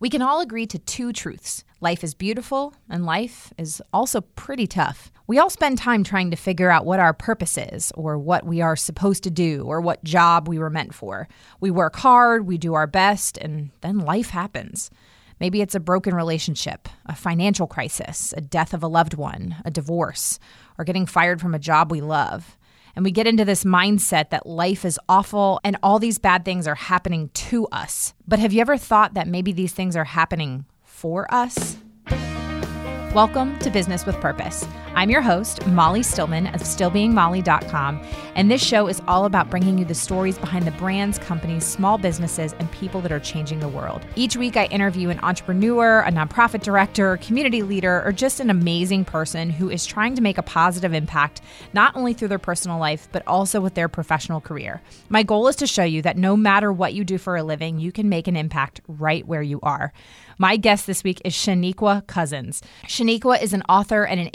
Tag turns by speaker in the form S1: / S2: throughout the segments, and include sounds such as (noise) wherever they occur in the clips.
S1: We can all agree to two truths life is beautiful, and life is also pretty tough. We all spend time trying to figure out what our purpose is, or what we are supposed to do, or what job we were meant for. We work hard, we do our best, and then life happens. Maybe it's a broken relationship, a financial crisis, a death of a loved one, a divorce, or getting fired from a job we love. And we get into this mindset that life is awful and all these bad things are happening to us. But have you ever thought that maybe these things are happening for us? Welcome to Business with Purpose. I'm your host, Molly Stillman of stillbeingmolly.com, and this show is all about bringing you the stories behind the brands, companies, small businesses, and people that are changing the world. Each week, I interview an entrepreneur, a nonprofit director, community leader, or just an amazing person who is trying to make a positive impact, not only through their personal life, but also with their professional career. My goal is to show you that no matter what you do for a living, you can make an impact right where you are. My guest this week is Shaniqua Cousins. Shaniqua is an author and an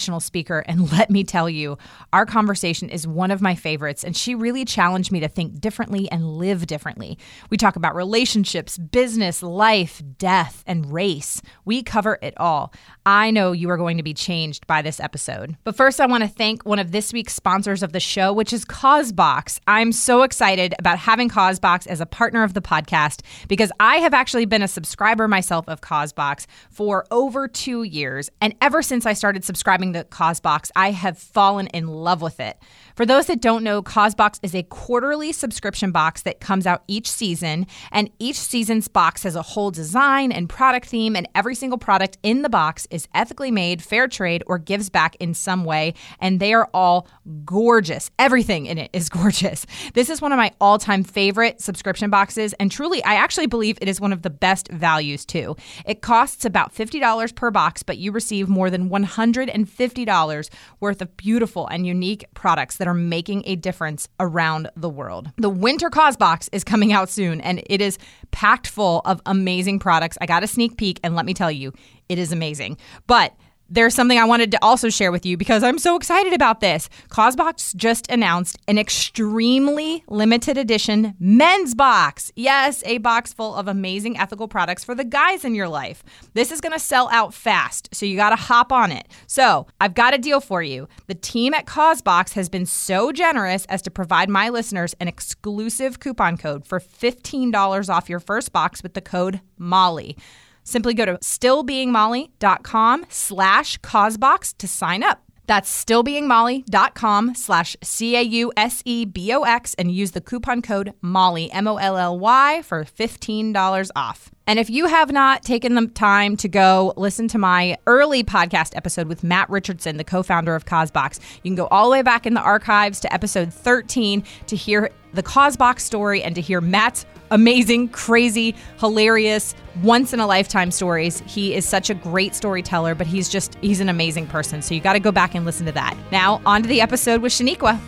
S1: inspirational speaker, and (laughs) let me tell you, our conversation is one of my favorites, and she really challenged me to think differently and live differently. We talk about relationships, business, life, death, and race. We cover it all. I know you are going to be changed by this episode. But first, I want to thank one of this week's sponsors of the show, which is Causebox. I'm so excited about having Causebox as a partner of the podcast because I have actually been a subscriber myself of Causebox for over two years. And ever since I started subscribing to Causebox, I have fallen in love with it. For those that don't know, Causebox is a quarterly subscription box that comes out each season, and each season's box has a whole design and product theme, and every single product in the box is ethically made, fair trade, or gives back in some way, and they are all gorgeous. Everything in it is (laughs) gorgeous. This is one of my all time favorite subscription boxes, and truly, I actually believe it is one of the best values too. It costs about $50 per box, but you receive more than $150 worth of beautiful and unique products that are making a difference around the world. The Winter Causebox is coming out soon and it is packed full of amazing products. I got a sneak peek and let me tell you, it is amazing. But there's something I wanted to also share with you because I'm so excited about this. Causebox just announced an extremely limited edition men's box. Yes, a box full of amazing ethical products for the guys in your life. This is going to sell out fast, so you got to hop on it. So, I've got a deal for you. The team at Causebox has been so generous as to provide my listeners an exclusive coupon code for $15 off your first box with the code MOLLY. Simply go to stillbeingmolly.com slash causebox to sign up. That's stillbeingmolly.com slash C-A-U-S-E-B-O-X and use the coupon code MOLLY, M-O-L-L-Y, for $15 off. And if you have not taken the time to go listen to my early podcast episode with Matt Richardson, the co founder of Causebox, you can go all the way back in the archives to episode 13 to hear the Causebox story and to hear Matt's amazing, crazy, hilarious, once in a lifetime stories. He is such a great storyteller, but he's just, he's an amazing person. So you got to go back and listen to that. Now, on to the episode with Shaniqua.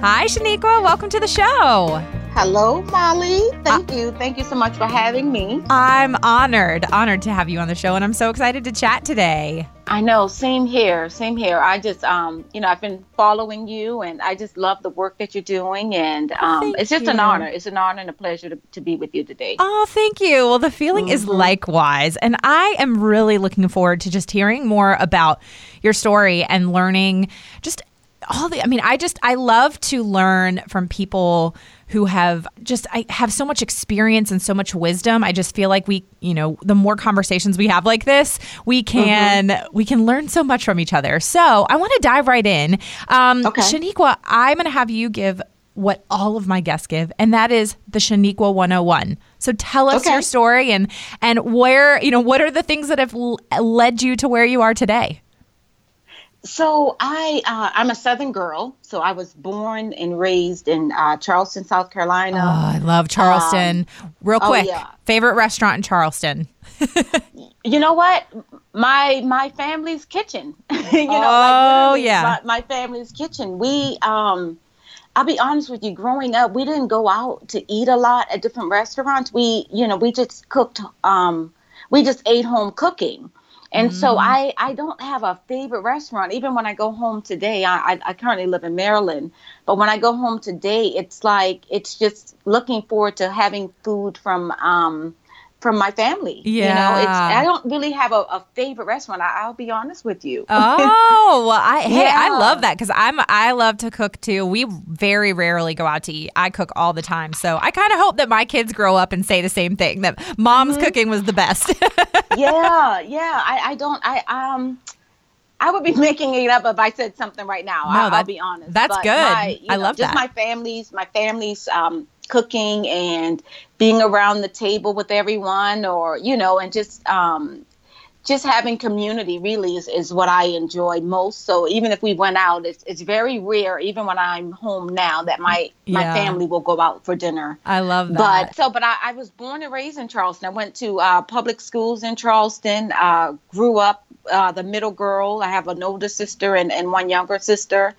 S1: Hi, Shaniqua. Welcome to the show.
S2: Hello, Molly. Thank uh, you. Thank you so much for having me.
S1: I'm honored, honored to have you on the show, and I'm so excited to chat today.
S2: I know. Same here. Same here. I just, um, you know, I've been following you, and I just love the work that you're doing, and um, it's just you. an honor. It's an honor and a pleasure to, to be with you today.
S1: Oh, thank you. Well, the feeling mm-hmm. is likewise, and I am really looking forward to just hearing more about your story and learning just all the. I mean, I just I love to learn from people who have just I have so much experience and so much wisdom. I just feel like we, you know, the more conversations we have like this, we can mm-hmm. we can learn so much from each other. So I want to dive right in. Um, okay. Shaniqua, I'm going to have you give what all of my guests give, and that is the Shaniqua 101. So tell us okay. your story and and where you know what are the things that have led you to where you are today.
S2: So I uh, I'm a Southern girl. So I was born and raised in uh, Charleston, South Carolina.
S1: Oh, I love Charleston. Um, Real oh, quick, oh, yeah. favorite restaurant in Charleston. (laughs)
S2: you know what? My my family's kitchen. (laughs) you know,
S1: oh like yeah,
S2: my, my, family's kitchen. We um. I'll be honest with you. Growing up, we didn't go out to eat a lot at different restaurants. We, you know, we just cooked. Um, we just ate home cooking. And mm-hmm. so I, I don't have a favorite restaurant. Even when I go home today, I, I, I, currently live in Maryland, but when I go home today, it's like it's just looking forward to having food from um, from my family. Yeah. You know, it's I don't really have a, a favorite restaurant. I, will be honest with you. (laughs)
S1: oh, well, I hey, yeah. I love that because I'm I love to cook too. We very rarely go out to eat. I cook all the time, so I kind of hope that my kids grow up and say the same thing that mom's mm-hmm. cooking was the best. (laughs)
S2: yeah, yeah. I, I don't. I um. I would be (laughs) making it up if I said something right now. No, I, will be honest.
S1: That's but good. My, I know, love
S2: just
S1: that.
S2: my family's my family's um, cooking and being around the table with everyone or you know and just um, just having community really is, is what I enjoy most. So even if we went out, it's, it's very rare, even when I'm home now, that my yeah. my family will go out for dinner.
S1: I love that.
S2: But so, but I, I was born and raised in Charleston. I went to uh, public schools in Charleston. Uh, grew up uh, the middle girl. I have an older sister and, and one younger sister,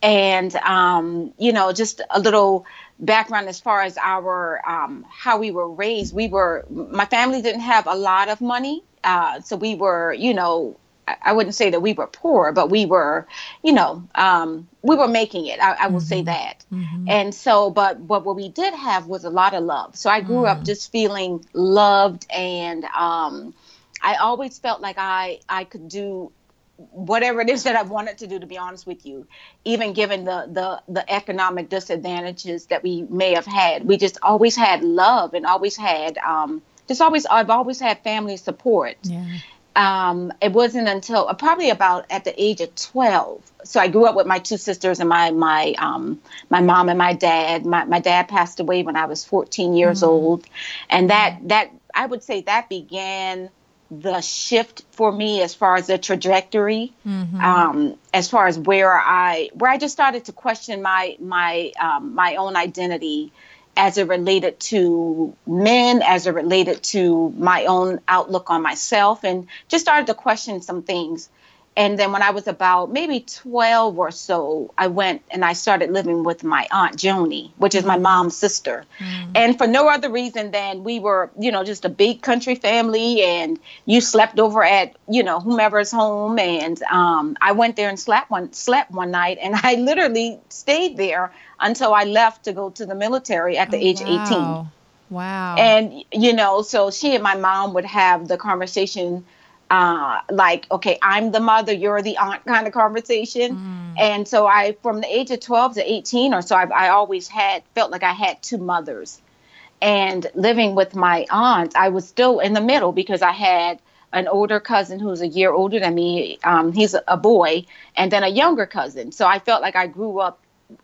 S2: and um, you know, just a little background as far as our um, how we were raised. We were my family didn't have a lot of money, uh, so we were you know I wouldn't say that we were poor, but we were, you know, um, we were making it. I, I will mm-hmm. say that. Mm-hmm. And so, but, but what we did have was a lot of love. So I grew mm. up just feeling loved, and um, I always felt like I I could do whatever it is that I wanted to do, to be honest with you, even given the, the, the economic disadvantages that we may have had, we just always had love and always had, um, just always, I've always had family support. Yeah. Um, it wasn't until uh, probably about at the age of 12. So I grew up with my two sisters and my, my, um, my mom and my dad. My, my dad passed away when I was 14 years mm-hmm. old. And that, that, I would say that began the shift for me as far as the trajectory mm-hmm. um, as far as where i where i just started to question my my um, my own identity as it related to men as it related to my own outlook on myself and just started to question some things and then when I was about maybe 12 or so, I went and I started living with my aunt Joni, which is my mm-hmm. mom's sister. Mm. And for no other reason than we were, you know, just a big country family and you slept over at, you know, whomever's home. And um, I went there and slept one, slept one night and (laughs) I literally stayed there until I left to go to the military at the oh, age wow. 18.
S1: Wow.
S2: And, you know, so she and my mom would have the conversation uh, like, okay, I'm the mother, you're the aunt kind of conversation. Mm. And so I, from the age of 12 to 18 or so, I, I always had felt like I had two mothers. And living with my aunt, I was still in the middle because I had an older cousin who's a year older than me. Um, he's a, boy, and then a younger cousin. So I felt like I grew up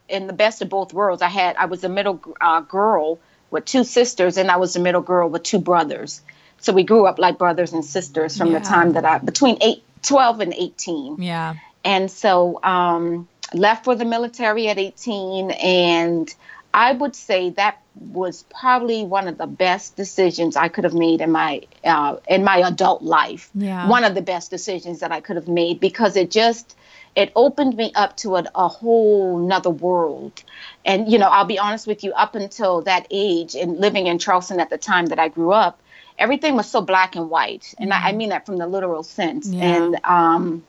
S2: in the best of both worlds. I had I was a middle uh, girl with two sisters, and I was a middle girl with two brothers. So we grew up like brothers and sisters from yeah. the time that I, between eight, 12 and 18.
S1: Yeah.
S2: And so um, left for the military at 18. And I would say that was probably one of the best decisions I could have made in my uh, in my adult life.
S1: Yeah.
S2: One of the best decisions that I could have made because it just it opened me up to a, a whole nother world. And you know, I'll be honest with you, up until that age and living in Charleston at the time that I grew up, everything was so black and white, and mm-hmm. I, I, mean that from the literal sense. Yeah. And um,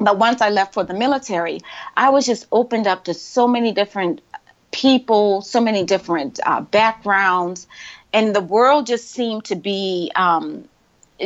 S2: but once I left for the military, I was just opened up to so many different people, so many different uh, backgrounds, and the world just seemed to be. Um,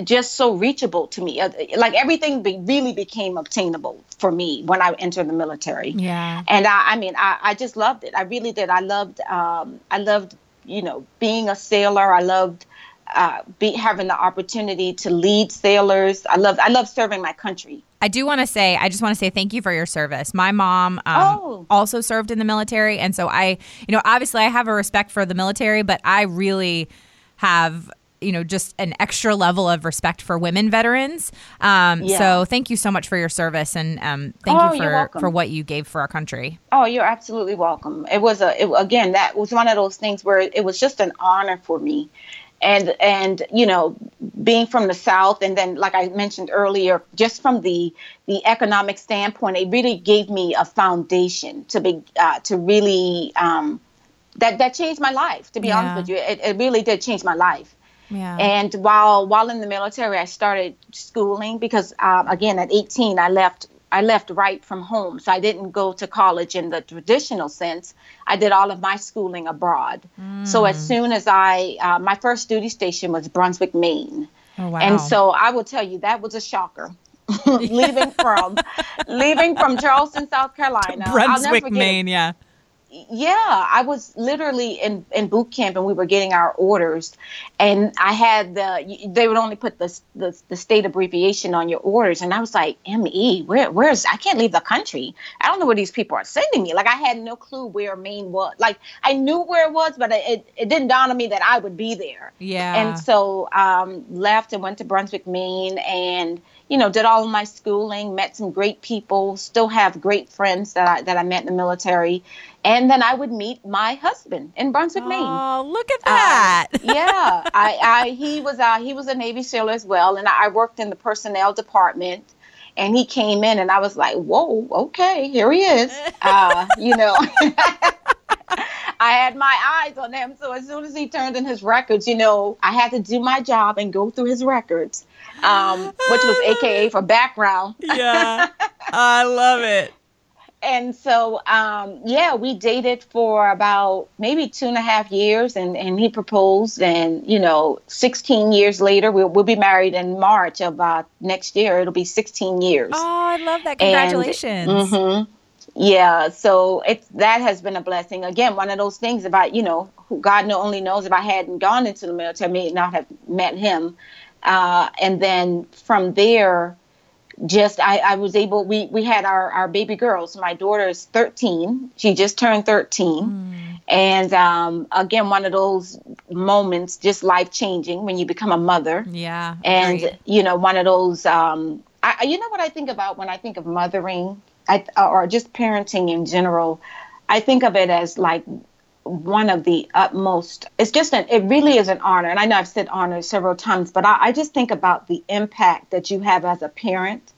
S2: just so reachable to me. Uh, like everything be, really became obtainable for me when I entered the military.
S1: Yeah.
S2: And I, I mean, I, I just loved it. I really did. I loved, um, I loved, you know, being a sailor. I loved uh, be having the opportunity to lead sailors. I love I love serving my country.
S1: I do want to say I just want to say thank you for your service. My mom um, oh. also served in the military, and so I, you know, obviously I have a respect for the military, but I really have you know just an extra level of respect for women veterans. Um, yeah. so thank you so much for your service and um, thank oh, you for for what you gave for our country.
S2: Oh you're absolutely welcome. It was a it, again that was one of those things where it was just an honor for me. And and you know being from the south and then like i mentioned earlier just from the the economic standpoint it really gave me a foundation to be uh, to really um, that that changed my life to be yeah. honest with you. It, it really did change my life
S1: yeah.
S2: And while while in the military, I started schooling because, um, again, at 18, I left I left right from home. So I didn't go to college in the traditional sense. I did all of my schooling abroad. Mm. So as soon as I, uh, my first duty station was Brunswick, Maine. Oh, wow. And so I will tell you that was a shocker. (laughs) (laughs) leaving from leaving from Charleston, South Carolina.
S1: Brunswick, Maine, yeah
S2: yeah, I was literally in, in boot camp and we were getting our orders, and I had the they would only put the, the, the state abbreviation on your orders, and I was like, Me, where where's I can't leave the country. I don't know where these people are sending me. Like I had no clue where Maine was. Like I knew where it was, but it it didn't dawn on me that I would be there.
S1: Yeah.
S2: And so um, left and went to Brunswick, Maine, and you know, did all of my schooling, met some great people, still have great friends that I, that I met in the military. And then I would meet my husband in Brunswick, Maine.
S1: Oh, look at that!
S2: Uh, (laughs) yeah, I, I, he was uh, he was a Navy SEAL as well, and I worked in the personnel department. And he came in, and I was like, "Whoa, okay, here he is." (laughs) Uh, you know, (laughs) I had my eyes on him. So as soon as he turned in his records, you know, I had to do my job and go through his records um, which was AKA for background.
S1: yeah, I love it.
S2: And so, um, yeah, we dated for about maybe two and a half years, and, and he proposed. And, you know, 16 years later, we'll, we'll be married in March of uh, next year. It'll be 16 years.
S1: Oh, I love that. Congratulations.
S2: And, mm-hmm, yeah, so it's that has been a blessing. Again, one of those things about, you know, God only knows if I hadn't gone into the military, I may not have met him. Uh, and then from there, just I, I was able we we had our our baby girls. My daughter is 13 she just turned 13 mm. and um, again one of those moments just life changing when you become a mother.
S1: Yeah
S2: and you know one of those um, I, you know what i think about when i think of mothering? I, or just parenting in general i think of it as like one of the utmost. It's just an it really is an honor and i know i've said honor several times but I, I, just think about the impact that you have as a parent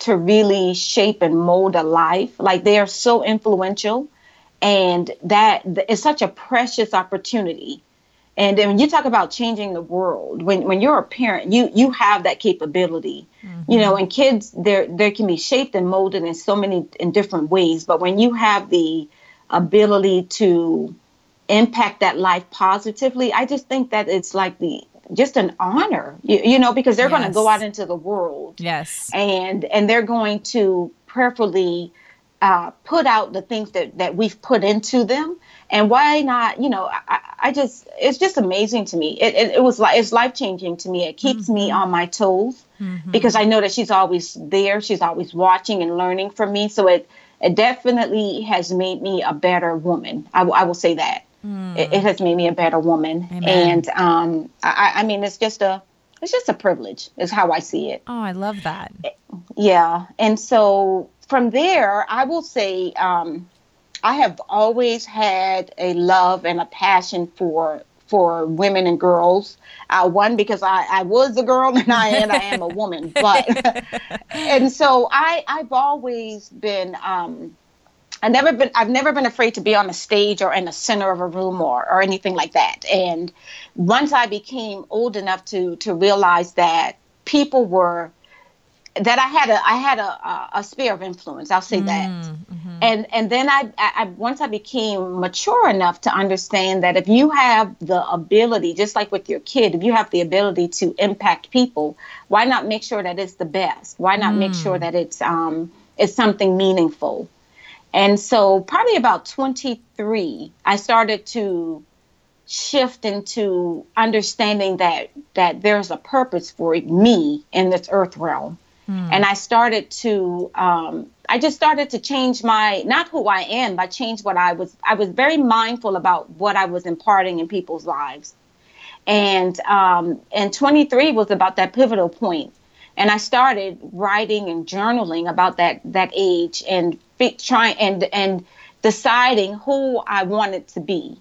S2: to really shape and mold a life. Like they are so influential and that is such a precious opportunity. And then when you talk about changing the world when, when you're a parent you you have that capability. Mm-hmm. you know and kids there they can be shaped and molded in so many in different ways but when you have the ability to impact that life positively, I just think that it's like the just an honor, you, you know, because they're yes. going to go out into the world.
S1: Yes.
S2: And and they're going to prayerfully uh, put out the things that that we've put into them. And why not? You know, I, I just it's just amazing to me. It, it, it was like it's life changing to me. It keeps mm-hmm. me on my toes mm-hmm. because I know that she's always there. She's always watching and learning from me. So it it definitely has made me a better woman. I, I will say that. Mm. It, it, has made me a better woman. Amen. And um, I, I mean, it's just a it's just a privilege is how I see it.
S1: Oh, I love that.
S2: Yeah. And so from there, I will say um, I have always had a love and a passion for for women and girls. Uh, one because I, I was a girl (laughs) and I and I am a woman, but (laughs) and so I I've always been um, I've never been I've never been afraid to be on a stage or in the center of a room or or anything like that. And once I became old enough to to realize that people were that I had a I had a a, sphere of influence. I'll say that. Mm, mm-hmm. And and then I, I once I became mature enough to understand that if you have the ability, just like with your kid, if you have the ability to impact people, why not make sure that it's the best? Why not mm. make sure mm. that it's um it's something meaningful? And so, probably about 23, I started to shift into understanding that that there's a purpose for me in this earth realm. Hmm. And I started to, um, I just started to change my, not who I am, but change what I was. I was very mindful about what I was imparting in people's lives. And um, and 23 was about that pivotal point. And I started writing and journaling about that that age and trying and and deciding who I wanted to be.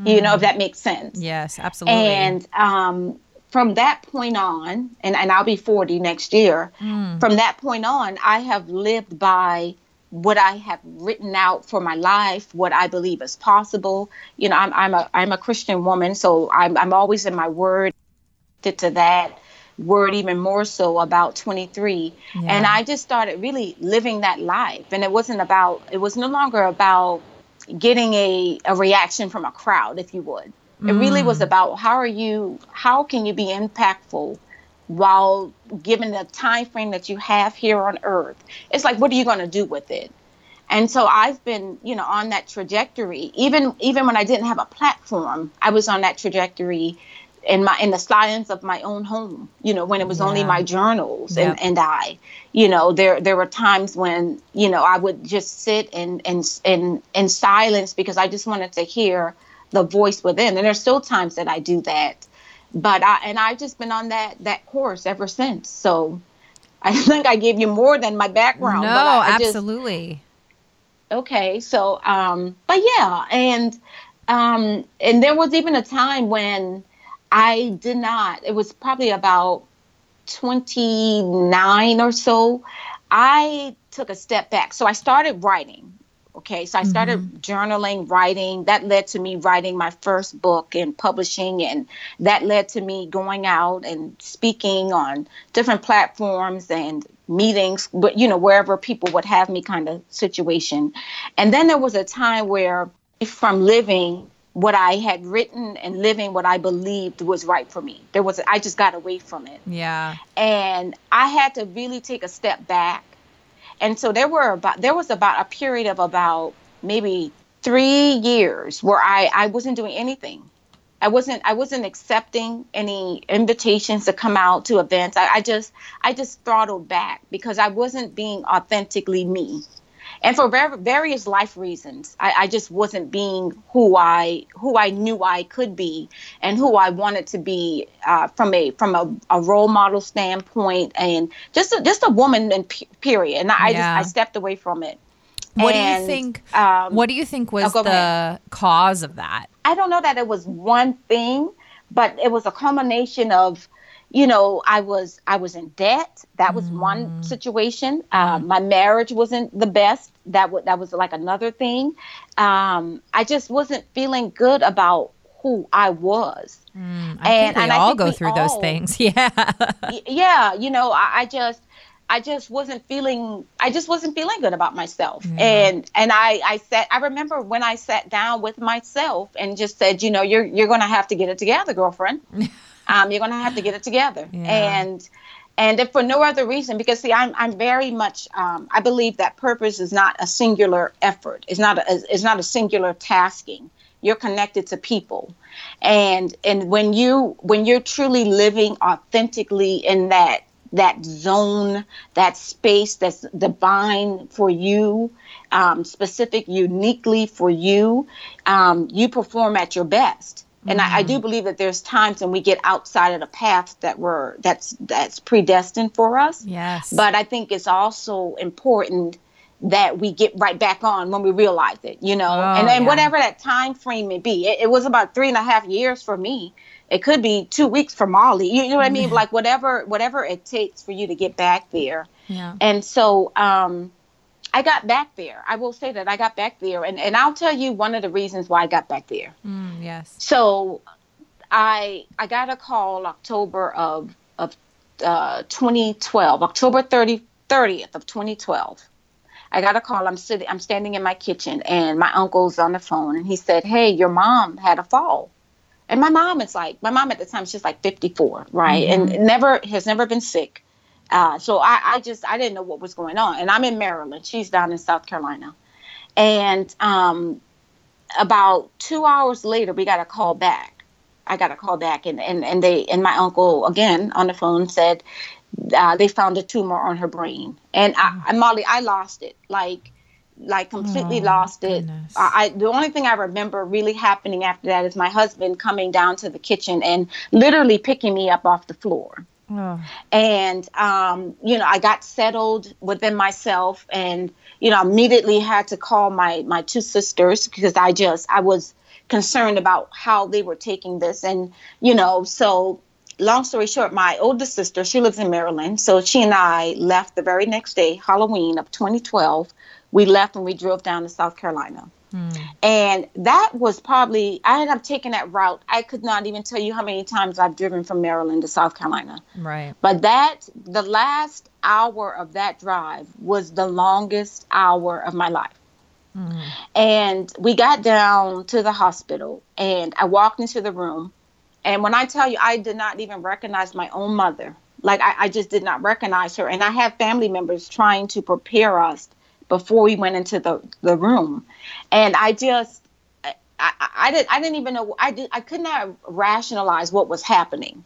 S2: Mm. You know, if that makes sense.
S1: Yes, absolutely.
S2: And um, from that point on, and, and I'll be 40 next year, mm. from that point on, I have lived by what I have written out for my life, what I believe is possible. You know, I'm, I'm a I'm a Christian woman, so I'm I'm always in my word to that word even more so about 23 yeah. and i just started really living that life. And it wasn't about it was no longer about getting a, a reaction from a crowd if you would. It really was mm. about how are you how can you be impactful while given the time frame that you have here on earth? It's like what are you going to do with it? And so i've been you know on that trajectory. Even even when i didn't have a platform i was on that trajectory in my in the silence of my own home you know when it was yeah. only my journals and, and i you know there there were times when you know i would just sit in in in, in silence because i just wanted to hear the voice within. And there's still times that i do that. But i and i've just been on that that course ever since. So (laughs) i think i gave you more than my background
S1: no
S2: I,
S1: I absolutely.
S2: Just, okay so um but yeah and um and there was even a time when I did not. It was probably about 29 or so. I took a step back. So I started writing. Okay, so I started mm-hmm. journaling, writing. That led to me writing my first book and publishing, and that led to me going out and speaking on different platforms and meetings, but you know, wherever people would have me kind of situation. And then there was a time where, from living what I had written and living what I believed was right for me. There was I just got away from it.
S1: Yeah.
S2: And I had to really take a step back. And so there were about there was about a period of about maybe 3 years where I I wasn't doing anything. I wasn't I wasn't accepting any invitations to come out to events. I, I just I just throttled back because I wasn't being authentically me and for various life reasons I, I, just wasn't being who i who i knew i could be and who i wanted to be uh, from a from a, a, role model standpoint and just a, just a woman in p- period and i yeah. just i stepped away from it
S1: what and, do you think um, what do you think was oh, the ahead. cause of that
S2: i don't know that it was one thing but it was a combination of you know i was i was in debt. That was mm. one situation. Um, my marriage wasn't the best. That w- that was like another thing. Um, i just wasn't feeling good about who i was.
S1: Mm, I and, we and all go through all, those things. (laughs) Yeah.
S2: Yeah you know I, I, just i just wasn't feeling i just wasn't feeling good about myself. Yeah. and and i i said i remember when i sat down with myself and just said you know you're you're gonna have to get it together girlfriend (laughs) um, you're going to have to get it together. Yeah. And and if for no other reason, because see, I'm I'm very much um, I believe that purpose is not a singular effort. It's not a it's not a singular tasking. You're connected to people, and and when you when you're truly living authentically in that that zone, that space that's divine for you, um, specific uniquely for you, um, you perform at your best. And mm-hmm. I, I, do mm-hmm. believe that there's times when we get outside of the path that we're that's that's predestined for us.
S1: Yes.
S2: But I think it's also important that we get right back on when we realize it, you know, oh, and then yeah. whatever that time frame may be. It, it, was about three and a half years for me. It could be two weeks for Molly. You, you know what I mean? Like whatever whatever it takes for you to get back there.
S1: Yeah.
S2: And so um I got back there. I will say that I got back there, and and I'll tell you one of the reasons why I got back there.
S1: Mm, yes.
S2: So, I I got a call October of of uh, 2012, October 30, 30th of 2012. I got a call. I'm sitting. I'm standing in my kitchen, and my uncle's on the phone, and he said, "Hey, your mom had a fall." And my mom is like, my mom at the time she's like 54, right, mm-hmm. and never has never been sick uh, so I, I just I didn't know what was going on, and I'm in Maryland. She's down in South Carolina, and um, about two hours later, we got a call back. I got a call back, and and and they and my uncle again on the phone said uh, they found a tumor on her brain, and I, and Molly, I lost it like like completely oh, lost it. I, I, the only thing I remember really happening after that is my husband coming down to the kitchen and literally picking me up off the floor. Oh. And, um, you know, I got settled within myself and, you know, immediately had to call my, my two sisters because I just, I was concerned about how they were taking this. And, you know, so long story short, my oldest sister, she lives in Maryland. So she and I left the very next day, Halloween of 2012. We left and we drove down to South Carolina. Hmm. And that was probably, I ended up taking that route. I could not even tell you how many times I've driven from Maryland to South Carolina.
S1: Right.
S2: But that, the last hour of that drive was the longest hour of my life. Hmm. And we got down to the hospital, and I walked into the room. And when I tell you, I did not even recognize my own mother. Like, I, I just did not recognize her. And I have family members trying to prepare us before we went into the, the room. And I just, I, I, I, did, I didn't even know, I, did, I could not rationalize what was happening.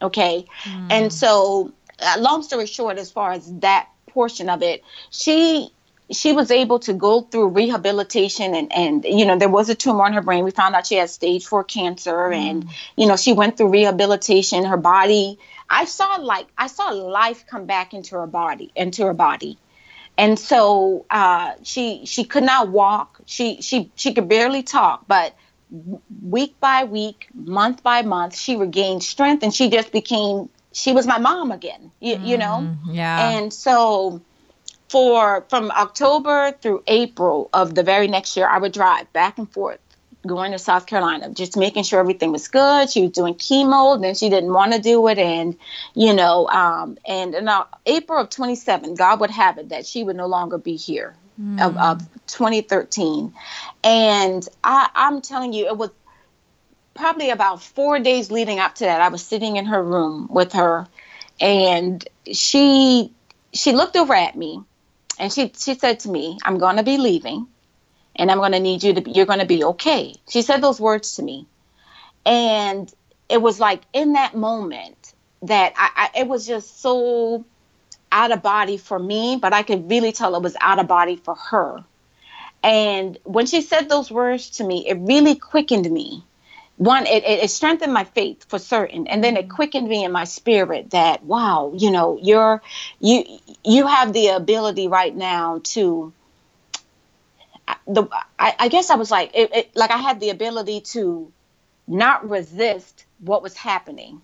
S2: Okay. And so, uh, long story short, as far as that portion of it, she she was able to go through rehabilitation and and you know there was a tumor on her brain we found out she had stage 4 cancer and you know she went through rehabilitation her body i saw like i saw life come back into her body into her body and so uh, she she could not walk she she she could barely talk but week by week month by month she regained strength and she just became she was my mom again you, you know
S1: yeah.
S2: and so for from October through April of the very next year, I would drive back and forth going to South Carolina, just making sure everything was good. She was doing chemo, then she didn't want to do it, and you know, um, and in uh, April of 27, God would have it that she would no longer be here of, of 2013, and I, I'm telling you, it was probably about four days leading up to that. I was sitting in her room with her, and she she looked over at me and she she said to me, "I'm going to be leaving, and I'm going to need you to. Be, you're going to be okay." She said those words to me, and it was like in that moment that I, I it was just so out of body for me, but I could really tell it was out of body for her. And when she said those words to me, it really quickened me. One, it, it, it strengthened my faith for certain, and then it mm-hmm. quickened me in my spirit that wow, you know, you're you you have the ability right now to. The I, I guess I was like it, it, like I had the ability to not resist what was happening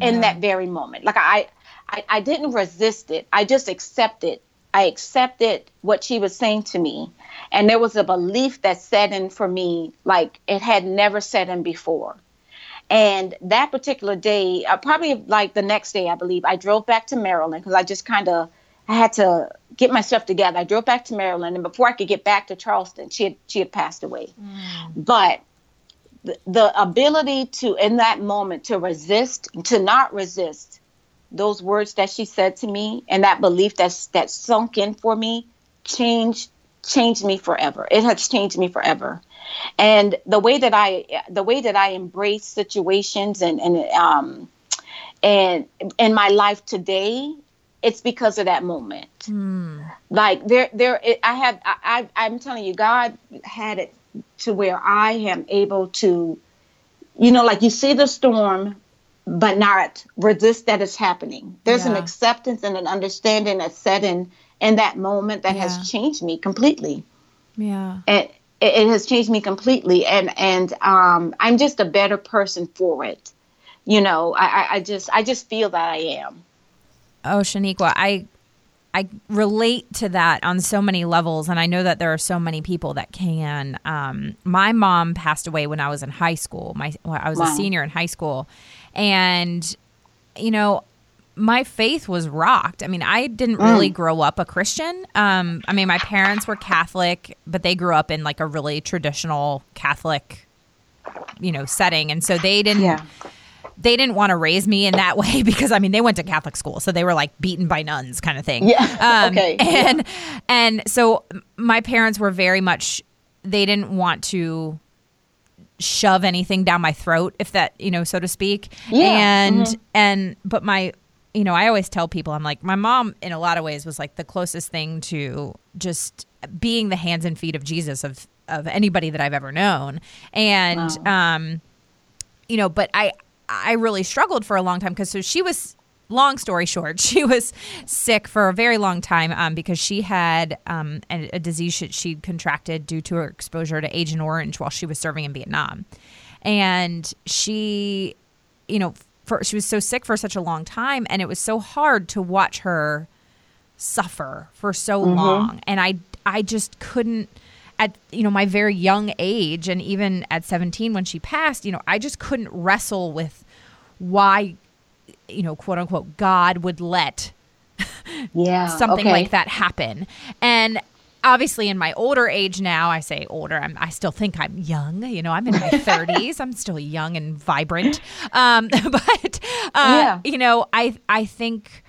S2: in that very moment. Like I, I, I didn't resist it. I just accepted. I accepted what she was saying to me, and there was a belief that set in for me like it had never set in before. And that particular day, uh, probably like the next day, I believe, I drove back to Maryland because I just kind of I had to get myself together. I drove back to Maryland, and before I could get back to Charleston, she had she had passed away. But the, the ability to in that moment to resist to not resist those words that she said to me and that belief that's that sunk in for me changed changed me forever it has changed me forever and the way that i the way that i embrace situations and and um and in my life today it's because of that moment. Like there there it, i have I, I i'm telling you god had it to where i am able to you know like you see the storm but not resist that it's happening. There's an acceptance and an understanding that's set in in that moment that
S1: Yeah.
S2: has changed me completely.
S1: Yeah.
S2: it, it it has changed me completely. And and um i'm just a better person for it. You know i i, I just i just feel that i am
S1: Oh, Shaniqua, I I relate to that on so many levels, and I know that there are so many people that can. Um, my mom passed away when I was in high school. My well, I was a senior in high school, and you know. My faith was rocked. I mean, I didn't really grow up a Christian. Um, I mean, my parents were Catholic, but they grew up in like a really traditional Catholic, you know, setting, and so they didn't
S2: yeah
S1: they didn't want to raise me in that (laughs) way because I mean they went to Catholic school, so they were like beaten by nuns kind of thing.
S2: Yeah, (laughs) okay,
S1: And and so my parents were very much they didn't want to shove anything down my throat, if that you know, so to speak.
S2: Yeah,
S1: And
S2: mhm.
S1: and but my you know, I always tell people I'm like my mom in a lot of ways was like the closest thing to just being the hands and feet of Jesus of of anybody that I've ever known. And um you know, but I I really struggled for a long time because so she was long story short, (laughs) she was sick for a very long time um, because she had um, a, a disease that she'd contracted due to her exposure to Agent Orange while she was serving in Vietnam, and she, you know, for, she was so sick for such a long time, and it was so hard to watch her suffer for so long, and I I just couldn't. At you know my very young age and even at 17 when she passed you know i just couldn't wrestle with why you know quote unquote god would let
S2: yeah (laughs)
S1: something
S2: okay.
S1: like that happen and obviously in my older age now i say older I'm, i still think i'm young you know i'm in my (laughs) 30s i'm still young and vibrant um, (laughs) but uh,
S2: Yeah.
S1: you know i i think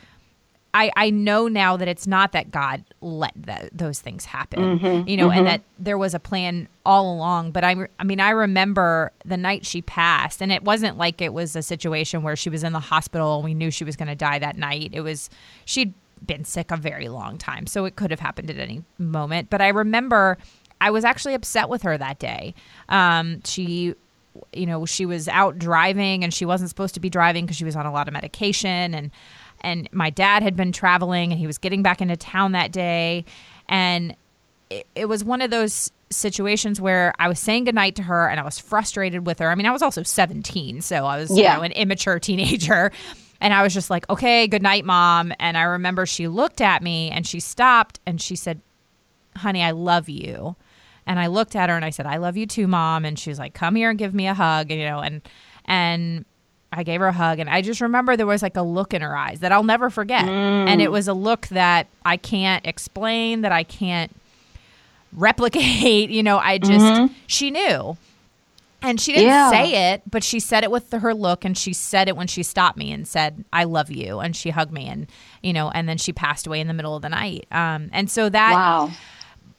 S1: I, I know now that it's not that God let that, those things happen,
S2: Mm-hmm,
S1: you know, and that there was a plan all along. But I, I mean, I remember the night she passed, and it wasn't like it was a situation where she was in the hospital and we knew she was going to die that night. It was she'd been sick a very long time, so it could have happened at any moment. But I remember I was actually upset with her that day. Um, she you know she was out driving and she wasn't supposed to be driving because she was on a lot of medication and and my dad had been traveling and he was getting back into town that day and it, it was one of those situations where I was saying goodnight to her and I was frustrated with her. I mean, I was also 17, so I was,
S2: Yeah.
S1: you know, an immature (laughs) teenager. And I was just like, okay, good night, mom. And I remember she looked at me and she stopped and she said, honey, I love you. And I looked at her and I said, I love you too, mom. And she was like, come here and give me a hug, you know, and, and, I gave her a hug and I just remember there was like a look in her eyes that I'll never forget. And it was a look that I can't explain, that I can't replicate. (laughs) You know, I just, she knew. And she didn't
S2: Yeah.
S1: say it, but she said it with her look and she said it when she stopped me and said, I love you. And she hugged me and, you know, and then she passed away in the middle of the night. Um, and so that,
S2: wow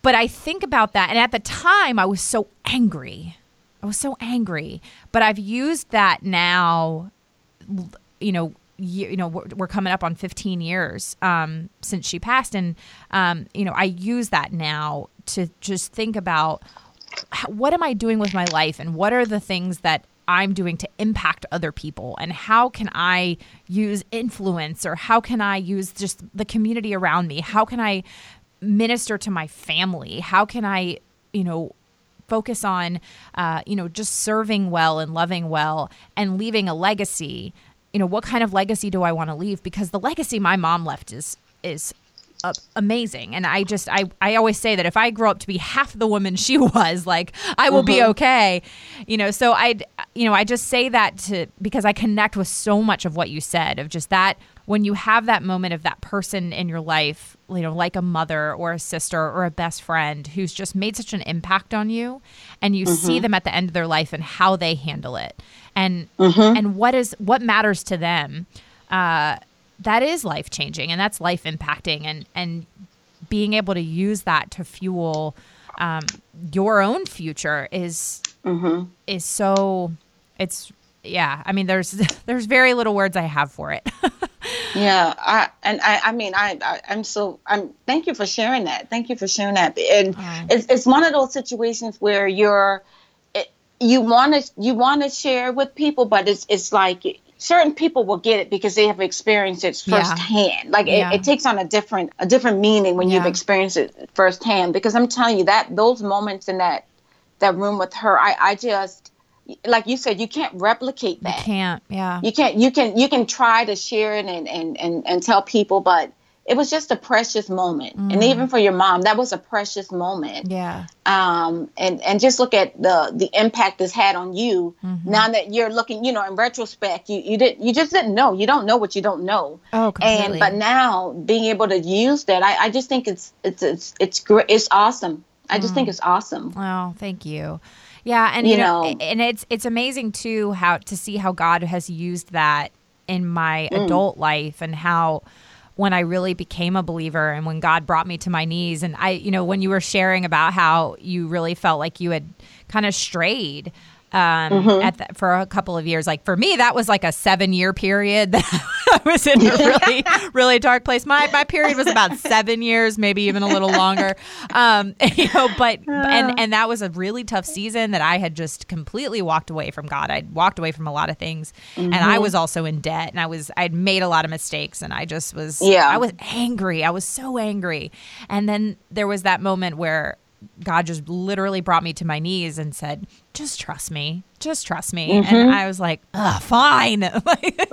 S1: but I think about that. And at the time, I was so angry. I was so angry. But I've used that now, you know. You, you know we're, we're coming up on 15 years um, since she passed and um, you know i use that now to just think about what am i doing with my life and what are the things that i'm doing to impact other people and how can i use influence or how can i use just the community around me how can i minister to my family how can i you know focus on uh, you know just serving well and loving well and leaving a legacy. You know what kind of legacy do i want to leave? Because the legacy my mom left is is uh, amazing. And i just i i always say that if i grow up to be half the woman (laughs) she was like i will be okay. You know so i you know i just say that to because i connect with so much of what you said of just that when you have that moment of that person in your life you know like a mother or a sister or a best friend who's just made such an impact on you and you see them at the end of their life and how they handle it. And and what is what matters to them uh that is life changing and that's life impacting and and being able to use that to fuel um, your own future is is so it's yeah i mean there's (laughs) there's very little words i have for it (laughs)
S2: Yeah, I and I, I mean, I, I, I'm so, I'm. Thank you for sharing that. Thank you for sharing that. And
S1: Oh.
S2: it's, it's one of those situations where you're, it, you want to, you want to share with people, but it's, it's like certain people will get it because they have experienced it
S1: Yeah.
S2: firsthand. Like
S1: Yeah.
S2: it, it takes on a different, a different meaning when you've experienced it firsthand. Because I'm telling you that those moments in that, that room with her, I, I just, like you said, you can't replicate that.
S1: you can't yeah.
S2: You can't you can you can try to share it and and and, and tell people but it was just a precious moment. And mm. even for your mom that was a precious moment.
S1: Yeah.
S2: Um and and just look at the the impact it's had on you. Mm-hmm. Now that you're looking you know in retrospect you you didn't you just didn't know. You don't know what you don't know.
S1: Oh completely.
S2: and but now being able to use that i, I just think it's it's it's it's great it's awesome. I just mm. think it's awesome.
S1: Oh, thank you. Yeah, and you,
S2: You
S1: know,
S2: know.
S1: and it's it's amazing too how to see how God has used that in my mm. adult life and how when I really became a believer and when God brought me to my knees and I you know when you were sharing about how you really felt like you had kind of strayed um, at the, for a couple of years. Like for me, that was like a seven year period that (laughs) I was in a really, really dark place. My my period was about seven years, maybe even a little longer. Um, (laughs) you know, but and and that was a really tough season that I had just completely walked away from God. I'd walked away from a lot of things, and I was also in debt, and I was I'd made a lot of mistakes, and I just was
S2: Yeah.
S1: I was angry. I was so angry, and then there was that moment where. God just literally brought me to my knees and said, "Just trust me, just trust me." And I was like, Ugh, "Fine." (laughs)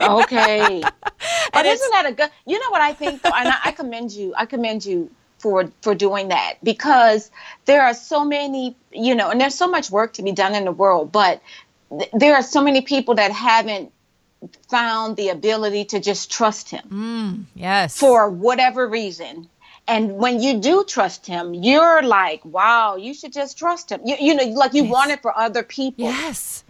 S2: Okay (laughs) but isn't that a good you know what i think though and I, I commend you i commend you for for doing that because there are so many, you know, and there's so much work to be done in the world, but th- there are so many people that haven't found the ability to just trust him.
S1: Mm, yes.
S2: For whatever reason. And when you do trust him, you're like, wow, you should just trust him. You, you know, like you yes. want it for other people.
S1: Yes.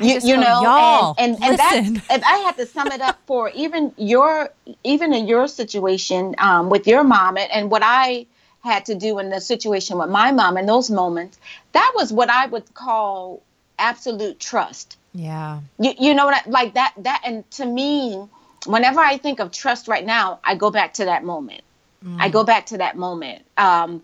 S2: you, you know, y'all, and and, and that's (laughs) if I had to sum it up for even your even in your situation um, with your mom and, and what I had to do in the situation with my mom in those moments, that was what I would call absolute trust.
S1: Yeah.
S2: You, you know what I, like that that and to me, whenever I think of trust right now, I go back to that moment. Mm. I go back to that moment. Um,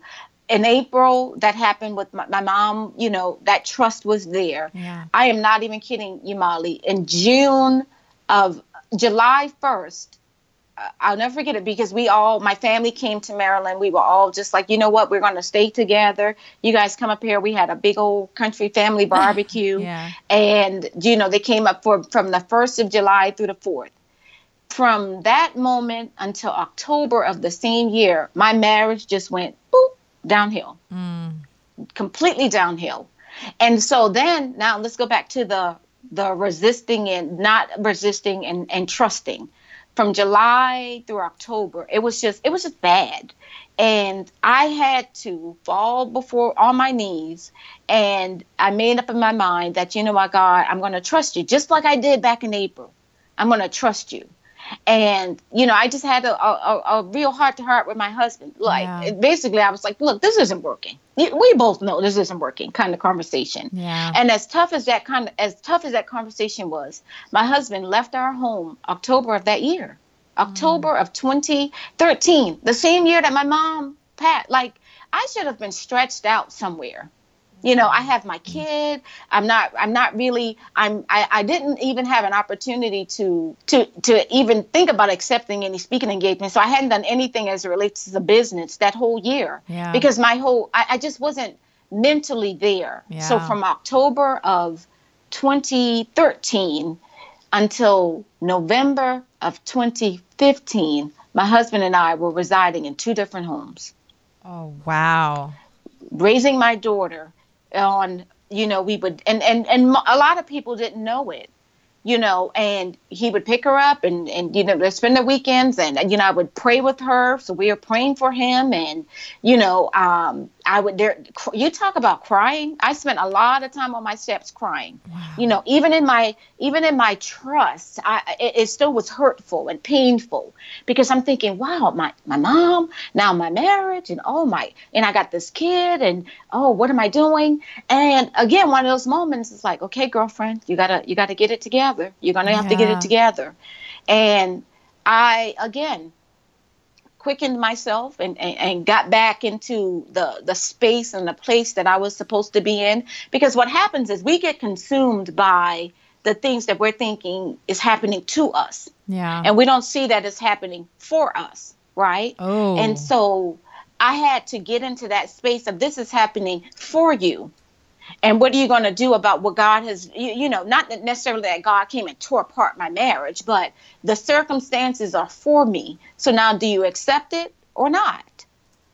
S2: in April, that happened with my, my, mom. You know that trust was there.
S1: Yeah.
S2: I am not even kidding you, Molly. In June of July first, I'll never forget it because we all, my family came to Maryland. We were all just like, you know what, we're going to stay together. You guys come up here. We had a big old country family (laughs) barbecue.
S1: yeah.
S2: And, you know, they came up for from the 1st of July through the 4th. From that moment until October of the same year, my marriage just went boop, downhill,
S1: mm.
S2: completely downhill. And so then, now let's go back to the the resisting and not resisting and, and trusting from July through October, it was just it was just bad. And I had to fall before on my knees and I made up in my mind that you know what God, I'm going to trust you just like I did back in April. I'm going to trust you. And you know, I just had a, a, a real heart to heart with my husband. Like yeah. basically, I was like, "Look, this isn't working. We both know this isn't working." Kind of conversation.
S1: Yeah.
S2: And as tough as that kind of as tough as that conversation was, my husband left our home October of that year, October mm. of 2013, the same year that my mom passed. Like I should have been stretched out somewhere you know i have my kid. I'm not i'm not really i'm I, I didn't even have an opportunity to to to even think about accepting any speaking engagement so i hadn't done anything as it relates to the business that whole year.
S1: Yeah.
S2: because my whole I, I just wasn't mentally there.
S1: Yeah.
S2: so from october of 2013 until november of 2015 my husband and i were residing in two different homes.
S1: Oh wow.
S2: Raising my daughter on you know we would and and and a lot of people didn't know it you know, and he would pick her up and, and, you know, they spend the weekends and, you know, I would pray with her. So we were praying for him. And, you know, um, I would there, you talk about crying. I spent a lot of time on my steps crying,
S1: wow.
S2: you know, even in my, even in my trust, I, it, it, still was hurtful and painful because I'm thinking, wow, my, my mom, now my marriage and oh my, and I got this kid and, oh, what am I doing? And again, one of those moments is like, okay, girlfriend, you gotta, you gotta get it together. You're to have yeah. to get it together. And I, again, quickened myself and, and, and, got back into the, the space and the place that I was supposed to be in. Because what happens is we get consumed by the things that we're thinking is happening to us.
S1: Yeah.
S2: And we don't see that it's happening for us, right?
S1: Oh.
S2: And so I had to get into that space of this is happening for you and what are you going to do about what God has, you, you, know, not necessarily that God came and tore apart my marriage, but the circumstances are for me. So now do you accept it or not?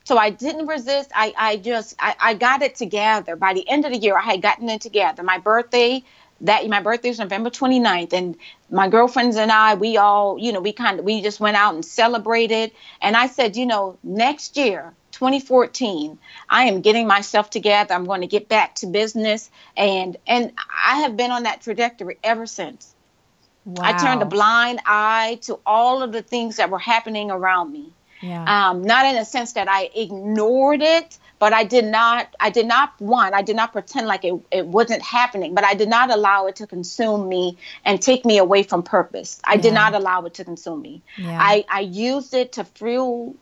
S2: So I didn't resist. I, I just, I, I got it together. By the end of the year, I had gotten it together. My birthday, that my birthday is November 29th and my girlfriends and I we all you know we kind of we just went out and celebrated. And I said you know next year 2014 i am getting myself together. I'm going to get back to business. And and i have been on that trajectory ever since.
S1: Wow.
S2: i turned a blind eye to all of the things that were happening around me
S1: yeah.
S2: um, not in a sense that i ignored it but i did not i did not one i did not pretend like it, it wasn't happening but i did not allow it to consume me and take me away from purpose i yeah. did not allow it to consume me
S1: yeah.
S2: i i used it to fuel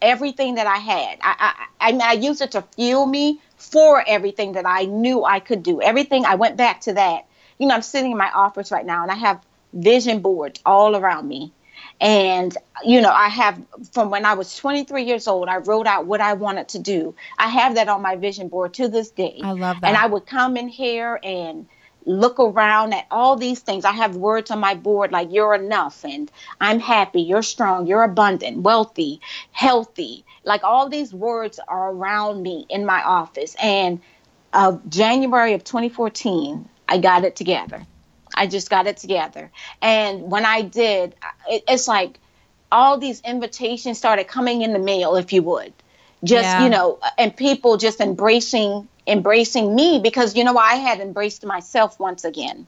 S2: everything that I had. I, I, I, mean, I used it to fuel me for everything that I knew I could do. Everything, I went back to that. You know, I'm sitting in my office right now and I have vision boards all around me. And, you know, I have from when I was 23 years old, I wrote out what I wanted to do. I have that on my vision board to this day.
S1: I love that.
S2: And I would come in here and, look around at all these things. I have words on my board like you're enough and I'm happy, you're strong, you're abundant, wealthy, healthy. Like all these words are around me in my office. And uh, January of 2014, I got it together. I just got it together. And when I did, it, it's like all these invitations started coming in the mail, if you would. Just, yeah. you know, and people just embracing embracing me because you know I had embraced myself once again,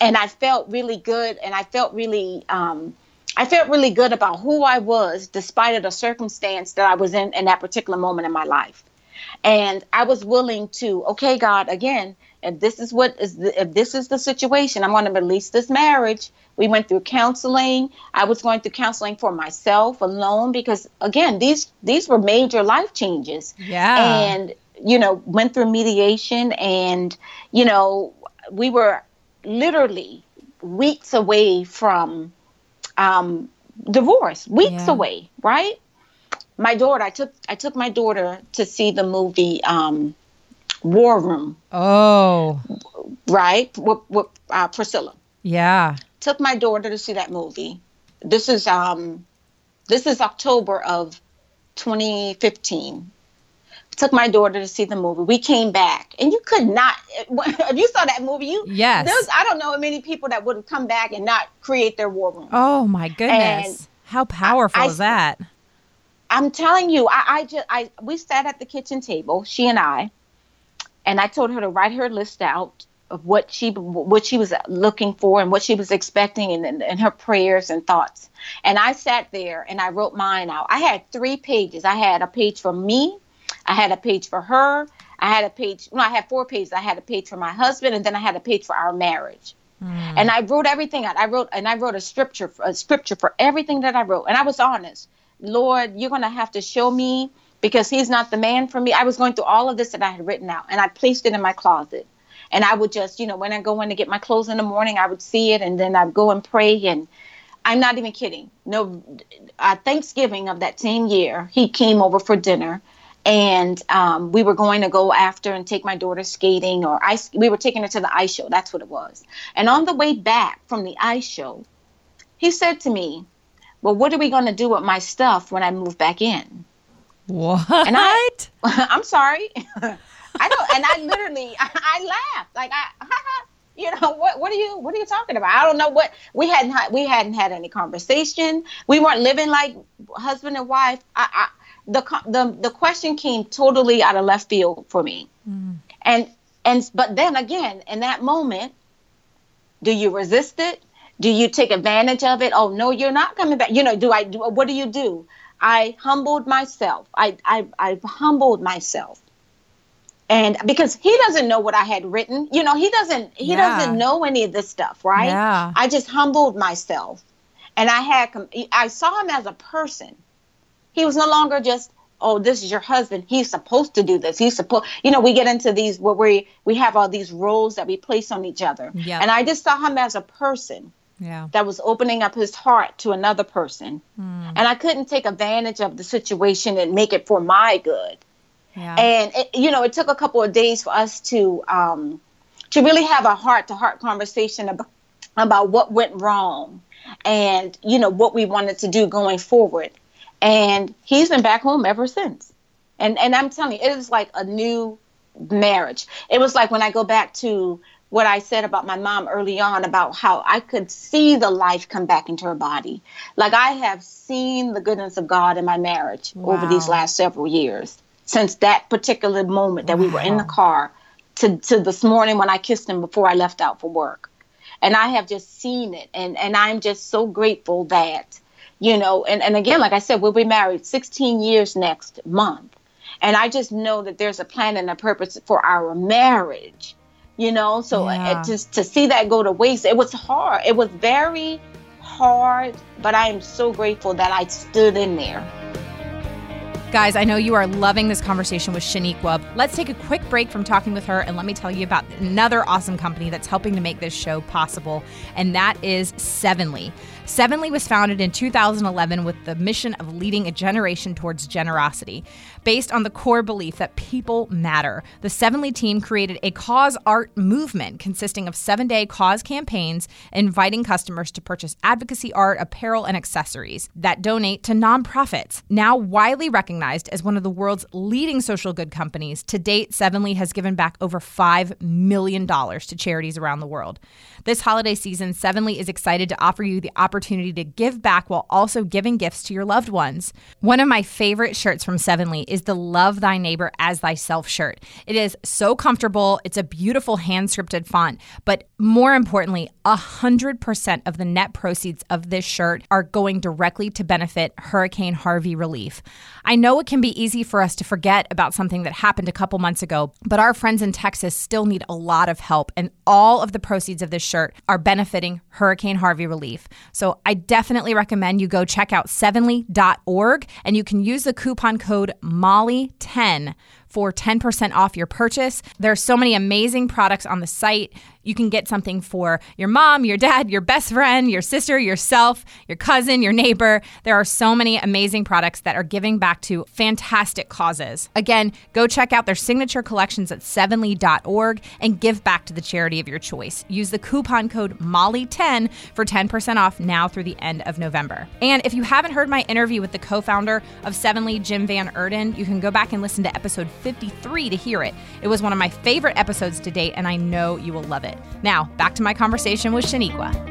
S2: and I felt really good, and I felt really, um, I felt really good about who I was despite of the circumstance that I was in in that particular moment in my life, and I was willing to, okay, God, again, if this is what is the, if this is the situation, I'm going to release this marriage. We went through counseling. I was going through counseling for myself alone because again, these these were major life changes.
S1: Yeah.
S2: And you know, went through mediation and, you know, we were literally weeks away from um, divorce, weeks yeah. away, right? My daughter, I took I took my daughter to see the movie um, War Room.
S1: Oh,
S2: right, with, with uh, Priscilla.
S1: Yeah,
S2: took my daughter to see that movie. This is um, this is October of 2015 took my daughter to see the movie. We came back, and you could not. (laughs) If you saw that movie, you
S1: yes.
S2: There's I don't know many people that would have come back and not create their war room.
S1: Oh my goodness! And How powerful I, is that?
S2: I'm telling you, I, I just I we sat at the kitchen table, she and I, and I told her to write her list out of what she what she was looking for and what she was expecting and, and, and her prayers and thoughts. And I sat there and I wrote mine out. I had three pages. I had a page for me, I had a page for her. I had a page. No, I had four pages. I had a page for my husband, and then I had a page for our marriage. Mm. And I wrote everything out. I wrote and I wrote a scripture, a scripture for everything that I wrote. And I was honest. Lord, you're going to have to show me because he's not the man for me. I was going through all of this that I had written out, and I placed it in my closet. And I would just, you know, when I go in to get my clothes in the morning, I would see it, and then I'd go and pray. And I'm not even kidding. No, uh, Thanksgiving of that same year, he came over for dinner and um, we were going to go after and take my daughter skating or ice we were taking her to the ice show that's what it was and on the way back from the ice show he said to me well what are we going to do with my stuff when i move back in
S1: what
S2: and i (laughs) i'm sorry (laughs) i don't and i literally i, (laughs) I laughed like i you know what what are you what are you talking about i don't know what we hadn't we hadn't had any conversation we weren't living like husband and wife i, I the the the question came totally out of left field for me. Mm. And and but then again, in that moment, do you resist it? Do you take advantage of it? Oh no, you're not coming back. You know, do I do what do you do? I humbled myself. I I I humbled myself. And because he doesn't know what I had written, you know, he doesn't he yeah. doesn't know any of this stuff, right?
S1: Yeah.
S2: I just humbled myself. And I had I saw him as a person he was no longer just, oh, this is your husband. He's supposed to do this. He's supposed, you know, we get into these where we we have all these roles that we place on each other.
S1: Yeah.
S2: And I just saw him as a person.
S1: Yeah.
S2: That was opening up his heart to another person. Mm. And I couldn't take advantage of the situation and make it for my good.
S1: Yeah.
S2: And it, you know, it took a couple of days for us to um, to really have a heart to heart conversation about about what went wrong and you know what we wanted to do going forward and he's been back home ever since. And and I'm telling you, it is like a new marriage. It was like when I go back to what I said about my mom early on about how I could see the life come back into her body. Like I have seen the goodness of God in my marriage wow. over these last several years since that particular moment that wow. we were in the car to, to this morning when I kissed him before I left out for work. And I have just seen it. And, and I'm just so grateful that you know and, and again like i said we'll be married 16 years next month and i just know that there's a plan and a purpose for our marriage you know so uh, yeah. just to see that go to waste it was hard it was very hard but i am so grateful that i stood in there
S1: Guys, I know you are loving this conversation with Shaniqua. Let's take a quick break from talking with her and let me tell you about another awesome company that's helping to make this show possible, and that is Sevenly. Sevenly was founded in 2011 with the mission of leading a generation towards generosity. Based on the core belief that people matter, the Sevenly team created a cause art movement consisting of seven day cause campaigns inviting customers to purchase advocacy art, apparel, and accessories that donate to nonprofits. Now widely recognized as one of the world's leading social good companies, to date, Sevenly has given back over $5 million to charities around the world. This holiday season, Sevenly is excited to offer you the opportunity to give back while also giving gifts to your loved ones. One of my favorite shirts from Sevenly is the Love Thy Neighbor as Thyself shirt. It is so comfortable, it's a beautiful hand scripted font, but more importantly, 100% of the net proceeds of this shirt are going directly to benefit Hurricane Harvey relief. I know it can be easy for us to forget about something that happened a couple months ago, but our friends in Texas still need a lot of help, and all of the proceeds of this shirt are benefiting Hurricane Harvey relief. So I definitely recommend you go check out sevenly.org and you can use the coupon code MOLLY10 for 10% off your purchase. There are so many amazing products on the site. You can get something for your mom, your dad, your best friend, your sister, yourself, your cousin, your neighbor. There are so many amazing products that are giving back to fantastic causes. Again, go check out their signature collections at sevenly.org and give back to the charity of your choice. Use the coupon code MOLLY10 for 10% off now through the end of November. And if you haven't heard my interview with the co founder of Sevenly, Jim Van Eerden, you can go back and listen to episode 53 to hear it. It was one of my favorite episodes to date, and I know you will love it. Now, back to my conversation with Shaniqua.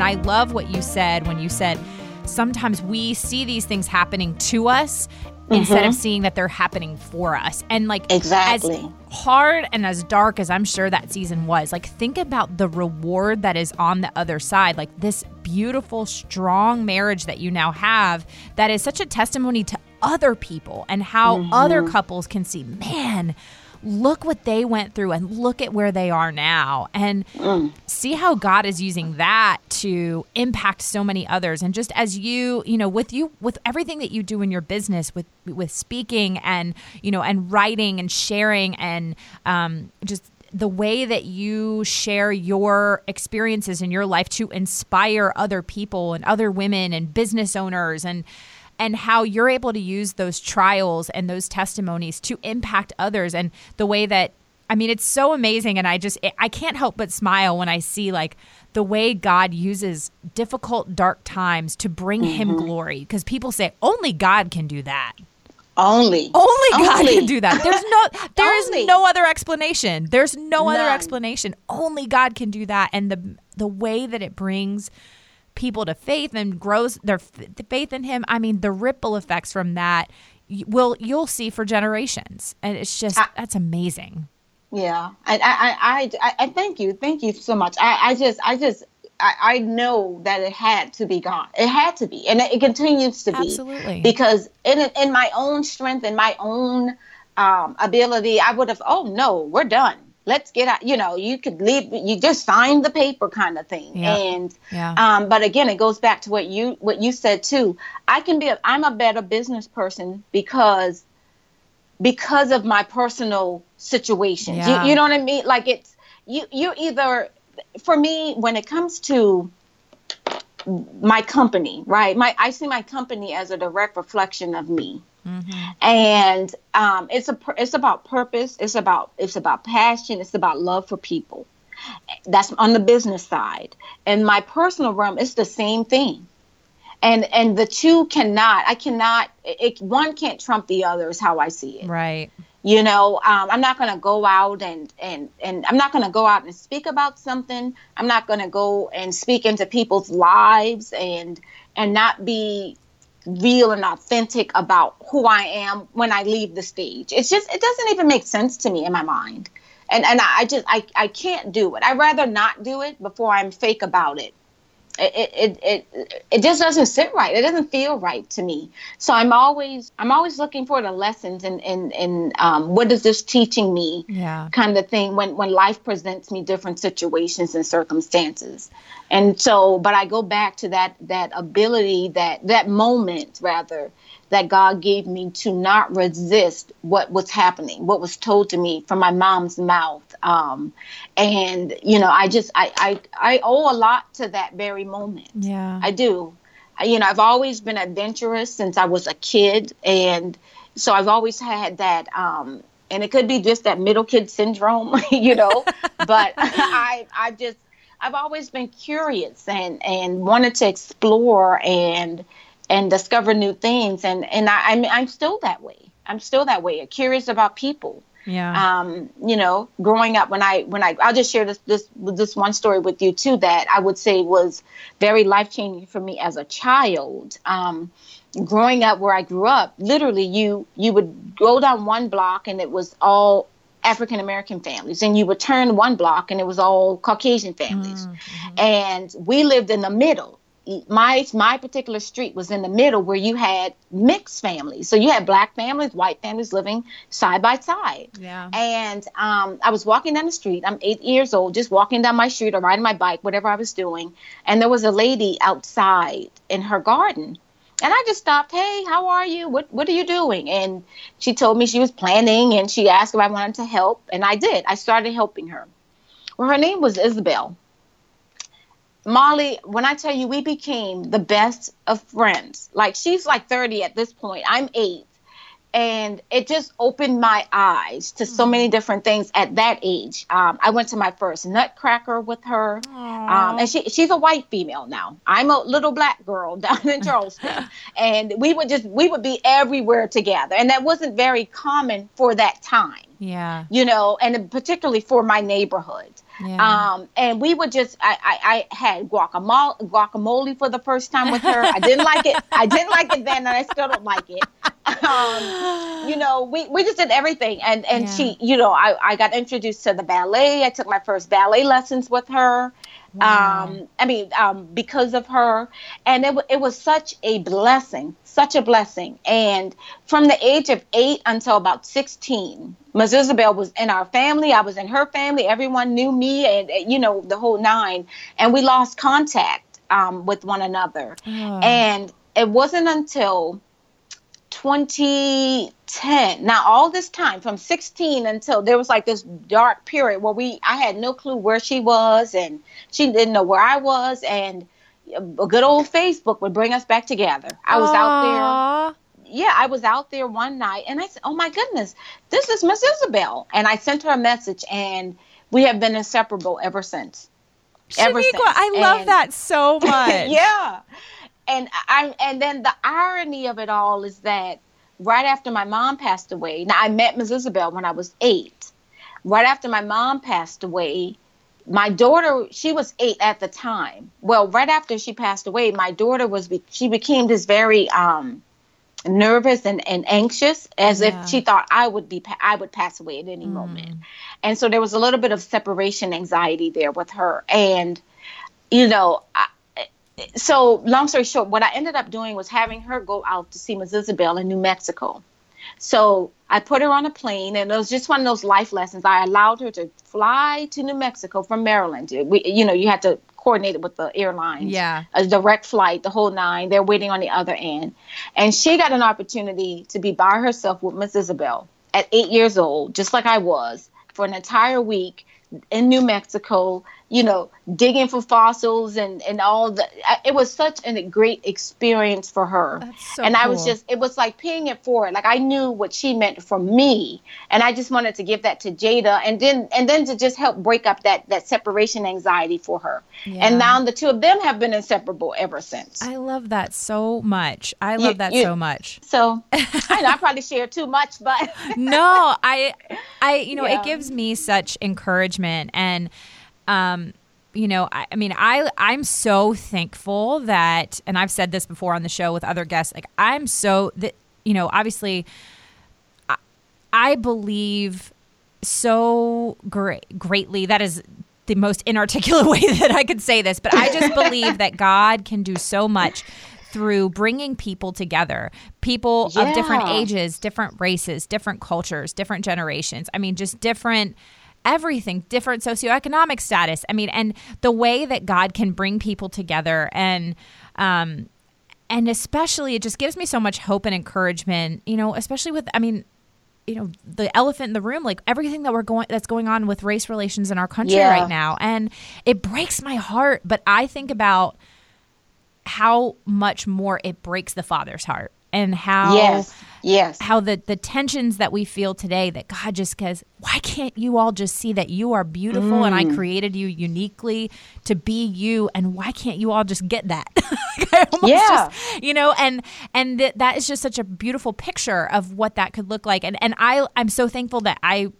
S1: I love what you said when you said sometimes we see these things happening to us mm-hmm. instead of seeing that they're happening for us. And like
S2: exactly.
S1: as hard and as dark as I'm sure that season was, like think about the reward that is on the other side. Like this beautiful, strong marriage that you now have that is such a testimony to other people and how mm-hmm. other couples can see, man, look what they went through and look at where they are now and mm. see how God is using that to impact so many others and just as you you know with you with everything that you do in your business with with speaking and you know and writing and sharing and um, just the way that you share your experiences in your life to inspire other people and other women and business owners and and how you're able to use those trials and those testimonies to impact others and the way that I mean it's so amazing and I just I can't help but smile when I see like the way God uses difficult dark times to bring mm-hmm. him glory because people say only God can do that.
S2: Only.
S1: Only God Only. can do that. There's no (laughs) there is no other explanation. There's no None. other explanation. Only God can do that and the the way that it brings people to faith and grows their faith in him i mean the ripple effects from that will you'll see for generations and it's just I, that's amazing
S2: yeah I, I i i thank you thank you so much i i just i just I, I know that it had to be gone. It had to be, and it, it continues to
S1: be. Absolutely.
S2: Because in in my own strength and my own um, ability, I would have. Oh no, we're done let's get out you know you could leave you just sign the paper kind of thing yeah. and yeah. um but again it goes back to what you what you said too i can be a, i'm a better business person because because of my personal situations yeah. you, you know what i mean like it's you you either for me when it comes to my company right my i see my company as a direct reflection of me Mm-hmm. And um, it's a it's about purpose. It's about it's about passion. It's about love for people. That's on the business side. And my personal realm, it's the same thing. And and the two cannot. I cannot. It, one can't trump the other. Is how I see it.
S1: Right.
S2: You know, um, I'm not going to go out and and and I'm not going to go out and speak about something. I'm not going to go and speak into people's lives and and not be real and authentic about who I am when I leave the stage. It's just it doesn't even make sense to me in my mind. And and I just I, I can't do it. I'd rather not do it before I'm fake about it it, it it it just doesn't sit right. It doesn't feel right to me. So I'm always I'm always looking for the lessons and and and um, what is this teaching me?
S1: Yeah.
S2: Kind of thing when when life presents me different situations and circumstances. And so, but I go back to that that ability that that moment rather that God gave me to not resist what was happening, what was told to me from my mom's mouth. Um, and you know, I just I, I I owe a lot to that very moment.
S1: Yeah,
S2: I do. You know, I've always been adventurous since I was a kid, and so I've always had that. Um, and it could be just that middle kid syndrome, (laughs) you know. (laughs) but (laughs) I I just I've always been curious and and wanted to explore and and discover new things and and I, I'm I'm still that way. I'm still that way. Curious about people.
S1: Yeah.
S2: Um, you know, growing up when I when I I'll just share this this this one story with you too that I would say was very life changing for me as a child. Um, growing up where I grew up, literally you you would go down one block and it was all African American families, and you would turn one block and it was all Caucasian families, mm-hmm. and we lived in the middle my my particular street was in the middle where you had mixed families. So you had black families, white families living side by side.
S1: Yeah.
S2: And um, I was walking down the street. I'm eight years old, just walking down my street or riding my bike, whatever I was doing. And there was a lady outside in her garden. And I just stopped. Hey, how are you? What What are you doing? And she told me she was planning, and she asked if I wanted to help, and I did. I started helping her. Well, her name was Isabel Molly, when I tell you we became the best of friends, like she's like 30 at this point, I'm eight. And it just opened my eyes to so many mm-hmm. different things at that age. Um, I went to my first Nutcracker with her, um, and she, she's a white female now. I'm a little black girl (laughs) down in Charleston, (laughs) and we would just we would be everywhere together, and that wasn't very common for that time.
S1: Yeah,
S2: you know, and particularly for my neighborhood.
S1: Yeah.
S2: Um, and we would just, I, I, I had guacamole, guacamole for the first time with her. I didn't like it. I didn't like it then, and I still don't like it. Um, you know, we, we just did everything. And, and yeah. she, you know, I, I got introduced to the ballet. I took my first ballet lessons with her. Wow. Um, I mean, um, because of her, and it it was such a blessing, such a blessing. And from the age of eight until about sixteen, Ms. Isabel was in our family. I was in her family. Everyone knew me, and you know the whole nine. And we lost contact um, with one another. Oh. And it wasn't until 2010 now all this time from 16 until there was like this dark period where we i had no clue where she was and she didn't know where i was and a good old facebook would bring us back together i was Aww. out there yeah i was out there one night and i said oh my goodness this is miss isabel and i sent her a message and we have been inseparable ever since
S1: ever since. i love and, that so (laughs) much
S2: yeah and I and then the irony of it all is that right after my mom passed away, now I met Miss Isabel when I was eight. Right after my mom passed away, my daughter she was eight at the time. Well, right after she passed away, my daughter was she became this very um, nervous and, and anxious as yeah. if she thought I would be I would pass away at any mm. moment. And so there was a little bit of separation anxiety there with her and you know, I, so long story short, what I ended up doing was having her go out to see Ms. Isabel in New Mexico. So I put her on a plane, and it was just one of those life lessons. I allowed her to fly to New Mexico from Maryland. We, you know, you had to coordinate it with the airlines.
S1: Yeah.
S2: A direct flight, the whole nine. They're waiting on the other end. And she got an opportunity to be by herself with Miss Isabel at eight years old, just like I was, for an entire week in New Mexico you know, digging for fossils and and all the. It was such a great experience for her,
S1: so
S2: and. I was just it was like paying it forward. Like I knew what she meant for me, and I just wanted to give that to Jada, and then and then to just help break up that that separation anxiety for her. Yeah. And now the two of them have been inseparable ever since.
S1: I love that so much. I love you, that you, so much.
S2: So (laughs) I know I probably share too much, but
S1: no, I I you know yeah. it gives me such encouragement and um, you know, I, I, mean, I I'm so thankful that, and I've said this before on the show with other guests. Like, I'm so that you know, obviously, I, I believe so great greatly. That is the most inarticulate (laughs) way that I could say this, but I just believe that God can do so much through bringing people together, people yeah. of different ages, different races, different cultures, different generations. I mean, just different everything, different socioeconomic status. I mean, and the way that God can bring people together and um and especially it just gives me so much hope and encouragement you know especially with i mean you know the elephant in the room like everything that we're going that's going on with race relations in our country
S2: Yeah.
S1: right now and it breaks my heart but i think about how much more it breaks the father's heart and how
S2: Yes. Yes.
S1: how the the tensions that we feel today that God just goes, why can't you all just see that you are beautiful and I
S2: Mm.
S1: created you uniquely to be you and why can't you all just get that? (laughs)
S2: Yeah.
S1: just- you know, and and th- that is just such a beautiful picture of what that could look like. And and I I'm so thankful that I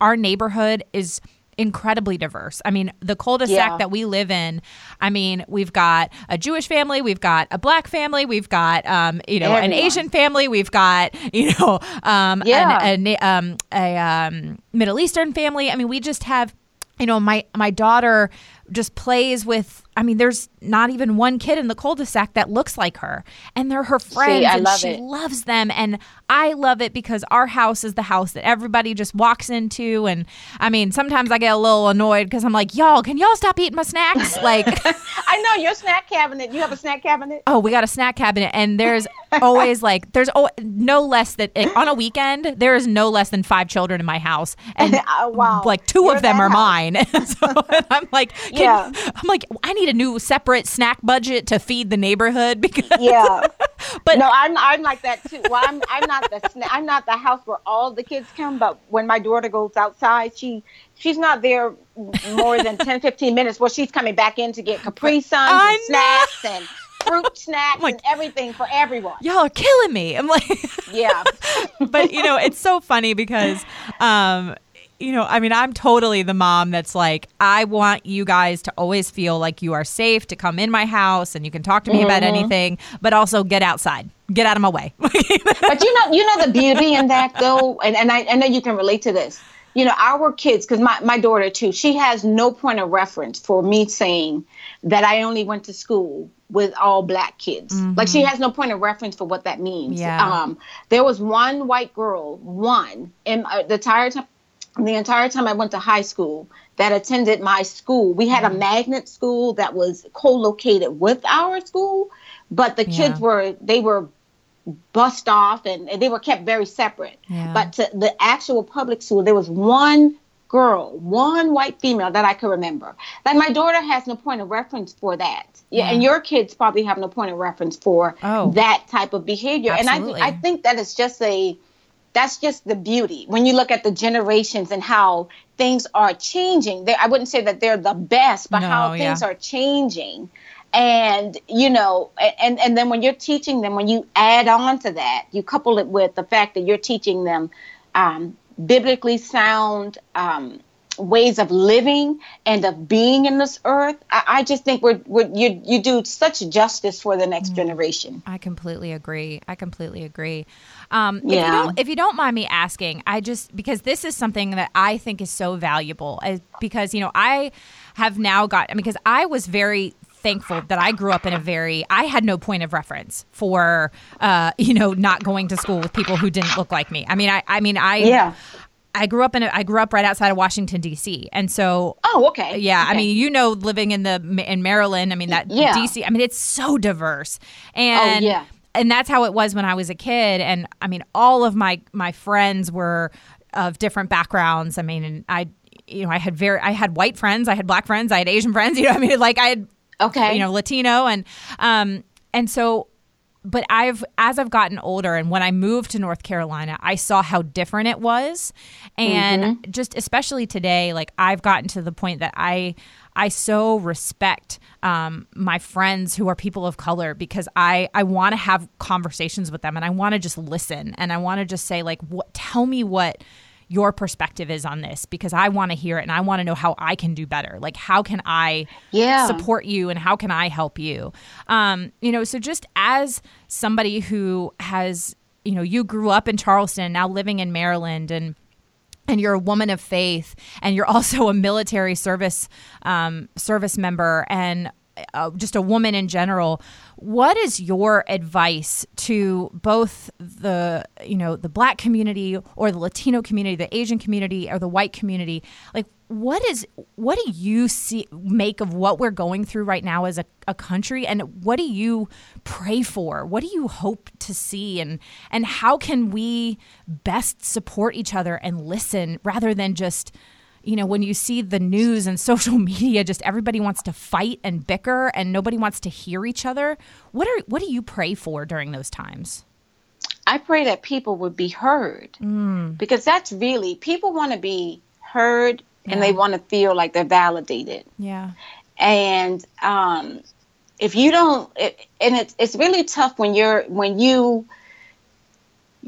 S1: our neighborhood is incredibly diverse. I mean, the cul-de-sac
S2: Yeah.
S1: that we live in, I mean, we've got a Jewish family, we've got a black family, we've got um, you know, an Asian family, we've got, (laughs) you know, um
S2: Yeah.
S1: an, a, um a um Middle Eastern family. I mean, we just have you know, my my daughter just plays with I mean, there's not even one kid in the cul-de-sac that looks like her. And they're her friends
S2: I
S1: and
S2: love
S1: she
S2: it.
S1: loves them and I love it because our house is the house that everybody just walks into and I mean, sometimes I get a little annoyed cuz I'm like, "Y'all, can y'all stop eating my snacks?" (laughs) Like (laughs)
S2: I know your snack cabinet. You have a snack cabinet.
S1: Oh, we got a snack cabinet, and there's always (laughs) like there's oh, no less than eh, on a weekend there is no less than five children in my house, and
S2: Oh, wow.
S1: like 2
S2: You're
S1: of them are
S2: house.
S1: mine. So I'm like, can-
S2: Yeah.
S1: I'm like, I need a new separate snack budget to feed the neighborhood (laughs) because
S2: Yeah. (laughs)
S1: But-
S2: no, I'm I'm like that too. Well, I'm I'm not the sna- I'm not the house where all the kids come, but when my daughter goes outside, she she's not there more than 10, 15 minutes. Well, she's coming back in to get Capri Suns
S1: I
S2: and snacks and fruit (laughs) snacks
S1: Like-
S2: and everything for everyone.
S1: y'all are killing me. I'm like,
S2: Yeah.
S1: but you know, it's so funny because, um, you know, I mean, I'm totally the mom that's like, I want you guys to always feel like you are safe to come in my house and you can talk to me about
S2: Mm-hmm.
S1: anything, but also get outside, get out of my way. (laughs)
S2: but you know, you know the beauty in that though, and, and I, I know you can relate to this. You know, our kids, because my, my daughter too, she has no point of reference for me saying that I only went to school with all black kids. Like she has no point of reference for what that means.
S1: Yeah.
S2: Um, there was one white girl, one, in uh, the entire time. The entire time I went to high school, that attended my school. We had a mm-hmm. magnet school that was co-located with our school, but the kids
S1: Yeah.
S2: were they were bussed off and, and they were kept very separate.
S1: Yeah.
S2: But to the actual public school, there was one girl, one white female that I could remember. Like my daughter has no point of reference for that. Yeah, and your kids probably have no point of reference for
S1: Oh.
S2: that type of behavior.
S1: Absolutely.
S2: And I I think that it's just a that's just the beauty when you look at the generations and how things are changing. They, I wouldn't say that they're the best, but
S1: No,
S2: how
S1: yeah.
S2: things are changing. And you know, and and then when you're teaching them, when you add on to that, you couple it with the fact that you're teaching them um, biblically sound um, ways of living and of being in this earth. I, I just think we're, we're you you do such justice for the
S1: Mm.
S2: next generation.
S1: I completely agree. I completely agree. Um, if you
S2: Yeah.
S1: don't, if you don't mind me asking, I just because this is something that I think is so valuable, uh, because you know I have now got. I mean, because I was very thankful that I grew up in a very I had no point of reference for uh, (laughs) you know not going to school with people who didn't look like me. I mean, I I mean I
S2: Yeah.
S1: I grew up in a, I grew up right outside of Washington D.C. and so
S2: Oh, okay.
S1: yeah, I mean, you know, living in the in Maryland, I mean that
S2: Yeah. Oh,
S1: DC. I mean, it's so diverse, and
S2: yeah.
S1: And that's how it was when I was a kid. And I mean, all of my my friends were of different backgrounds. I mean, and I, you know, I had very, I had white friends, I had black friends, I had Asian friends. (laughs) You know, I mean, like I had,
S2: Okay.
S1: you know, Latino, and um, and so. But I've as I've gotten older and when I moved to North Carolina, I saw how different it was. And just especially today, like I've gotten to the point that I I so respect um, my friends who are people of color because I I want to have conversations with them and I want to just listen and I want to just say like what tell me what your perspective is on this because I want to hear it and I want to know how I can do better. Like how can I
S2: Yeah.
S1: support you and how can I help you? Um, you know, so just as somebody who has, you know, you grew up in Charleston, now living in Maryland and and you're a woman of faith and you're also a military service um, service member and uh, just a woman in general what is your advice to both the you know the black community or the latino community the asian community or the white community? Like what is what do you see make of what we're going through right now as a, a country? And what do you pray for? What do you hope to see? And and how can we best support each other and listen rather than just you know when you see the news and (laughs) social media just everybody wants to fight and bicker and nobody wants to hear each other? What are what do you pray for during those times?
S2: I pray that people would be heard mm. because that's really people want to be heard and they want to feel like they're validated.
S1: Yeah.
S2: And um, if you don't, it, and it's it's really tough when you're when you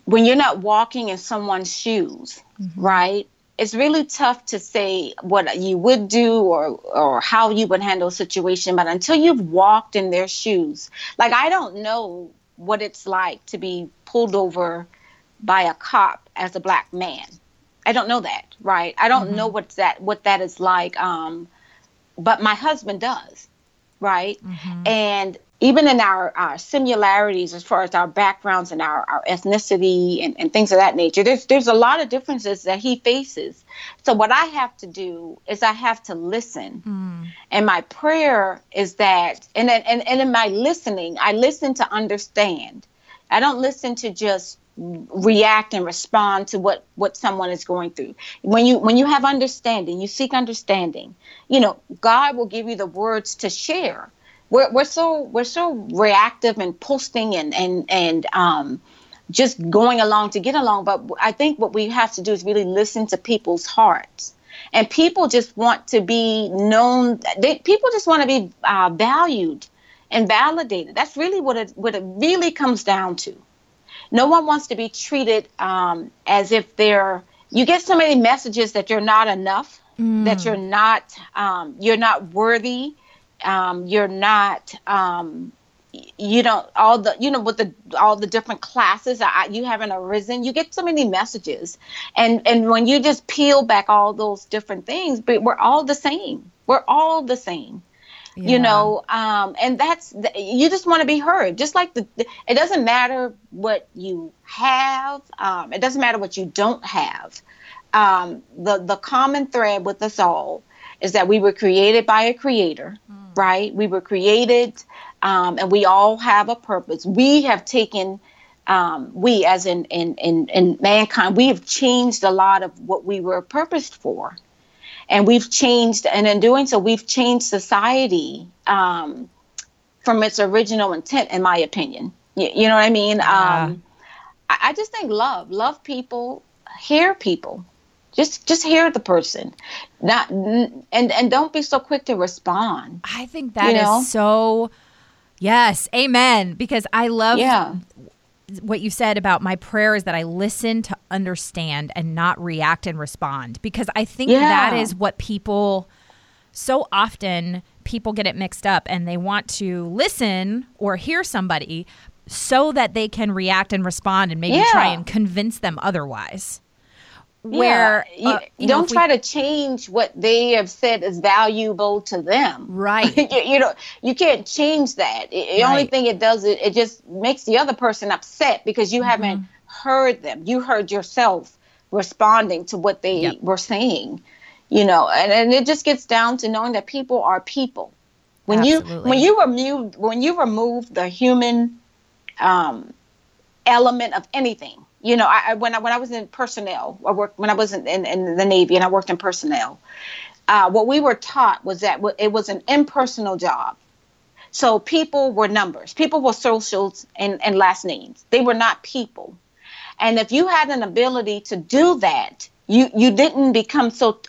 S2: when you're not walking in someone's shoes, mm-hmm. right? It's really tough to say what you would do or or how you would handle a situation, but until you've walked in their shoes, like I don't know what it's like to be pulled over by a cop as a black man. I don't know that, right? I don't mm-hmm. know what's that what that is like. Um, but my husband does, right? Mm-hmm. And even in our, our similarities as far as our backgrounds and our, our ethnicity and, and things of that nature, there's there's a lot of differences that he faces. So what I have to do is I have to listen. Mm. And my prayer is that and, and and in my listening, I listen to understand. I don't listen to just react and respond to what what someone is going through. When you when you have understanding you seek understanding you know god will give you the words to share. We're, we're so we're so reactive and posting and and and um just going along to get along. But i think what we have to do is really listen to people's hearts. And people just want to be known. They, people just want to be uh, valued and validated. That's really what it what it really comes down to no one wants to be treated um, as if they're. You get so many messages that you're not enough, mm. that you're not, um, you're not worthy, um, you're not, um, you don't all the you know with the all the different classes I, you haven't arisen you get so many messages and and when you just peel back all those different things but we're all the same we're all the same yeah. you know um, and that's you just want to be heard just like the, the, it doesn't matter what you have um, it doesn't matter what you don't have um, the the common thread with us all is that we were created by a creator mm. right we were created um, and we all have a purpose we have taken um, we as in, in in in mankind we have changed a lot of what we were purposed for and we've changed and in doing so we've changed society um, from its original intent in my opinion. You, you know what i mean? Yeah. um, I, I, just think love love people hear people. Just just hear the person. Not and and don't be so quick to respond.
S1: I think that you know? is so yes amen. Because i love yeah what you said about my prayer is that I listen to understand and not react and respond because I think yeah. that is what people so often people get it mixed up and they want to listen or hear somebody so that they can react and respond and maybe yeah. try and convince them otherwise where
S2: yeah. uh, you, don't try we, to change what they have said is valuable to them
S1: right (laughs)
S2: you, you, know you can't change that it, the right. only thing it does it, it just makes the other person upset because you mm-hmm. haven't heard them you heard yourself responding to what they yep. were saying you know and, and it just gets down to knowing that people are people when Absolutely. you when you remove when you remove the human um, element of anything you know, I, when I when I was in personnel, I worked when I was in, in, in the Navy and I worked in personnel. Uh, what we were taught was that it was an impersonal job. So people were numbers. People were socials and, and last names. They were not people. And if you had an ability to do that, you you didn't become so.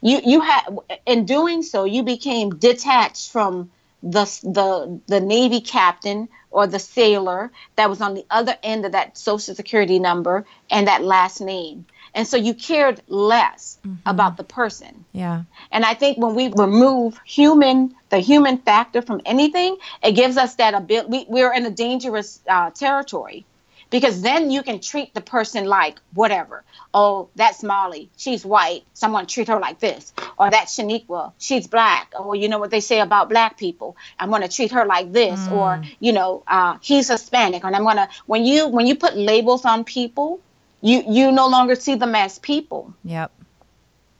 S2: You you had in doing so, you became detached from the the the Navy captain or the sailor that was on the other end of that social security number and that last name. And so you cared less mm-hmm. about the person.
S1: Yeah.
S2: And I think when we remove human, the human factor from anything, it gives us that ability. We, we're in a dangerous uh, territory because then you can treat the person like whatever. Oh, that's Molly. She's white. Someone treat her like this. Or that's Shaniqua. She's black. Or you know what they say about black people. I'm going to treat her like this. Mm. Or you know, uh, he's Hispanic. And I'm going to when you when you put labels on people, you you no longer see them as people.
S1: Yep.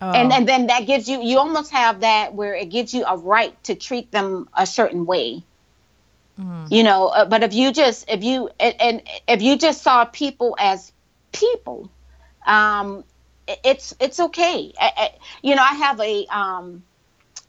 S2: And and then that gives you you almost have that where it gives you a right to treat them a certain way. You know, uh, but if you just if you and, and if you just saw people as people, um, it- it's it's okay. I, I, you know, I have a um,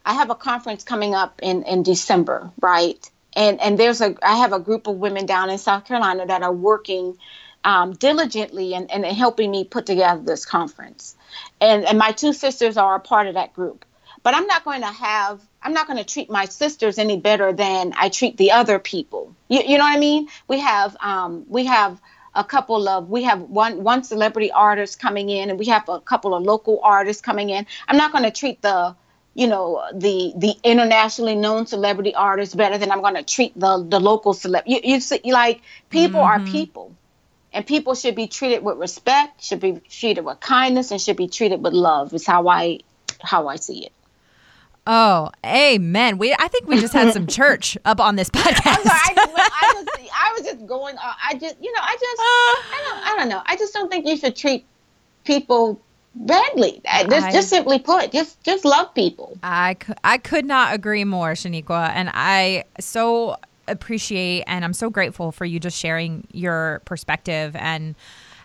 S2: I have a conference coming up in in December, right? And and there's a I have a group of women down in South Carolina that are working um, diligently and, and helping me put together this conference. And and my two sisters are a part of that group. But I'm not going to have I'm not going to treat my sisters any better than I treat the other people. You, you know what I mean? We have um, we have a couple of we have one one celebrity artist coming in and we have a couple of local artists coming in. I'm not going to treat the you know the the internationally known celebrity artists better than I'm going to treat the the local celeb. You, you see, like people are people, and people should be treated with respect, should be treated with kindness, and should be treated with love. Is how I how I see it.
S1: Oh, amen. We I think we just had some (laughs) church up on this podcast.
S2: I'm sorry, I, I was I (laughs) was just going. on- I just you know I just I don't I don't know. I just don't think you should treat people badly. Uh, Just
S1: I-
S2: just simply put, just just love people.
S1: I, I could not agree more, Shaniqua. And I so appreciate and I'm so grateful for you just sharing your perspective and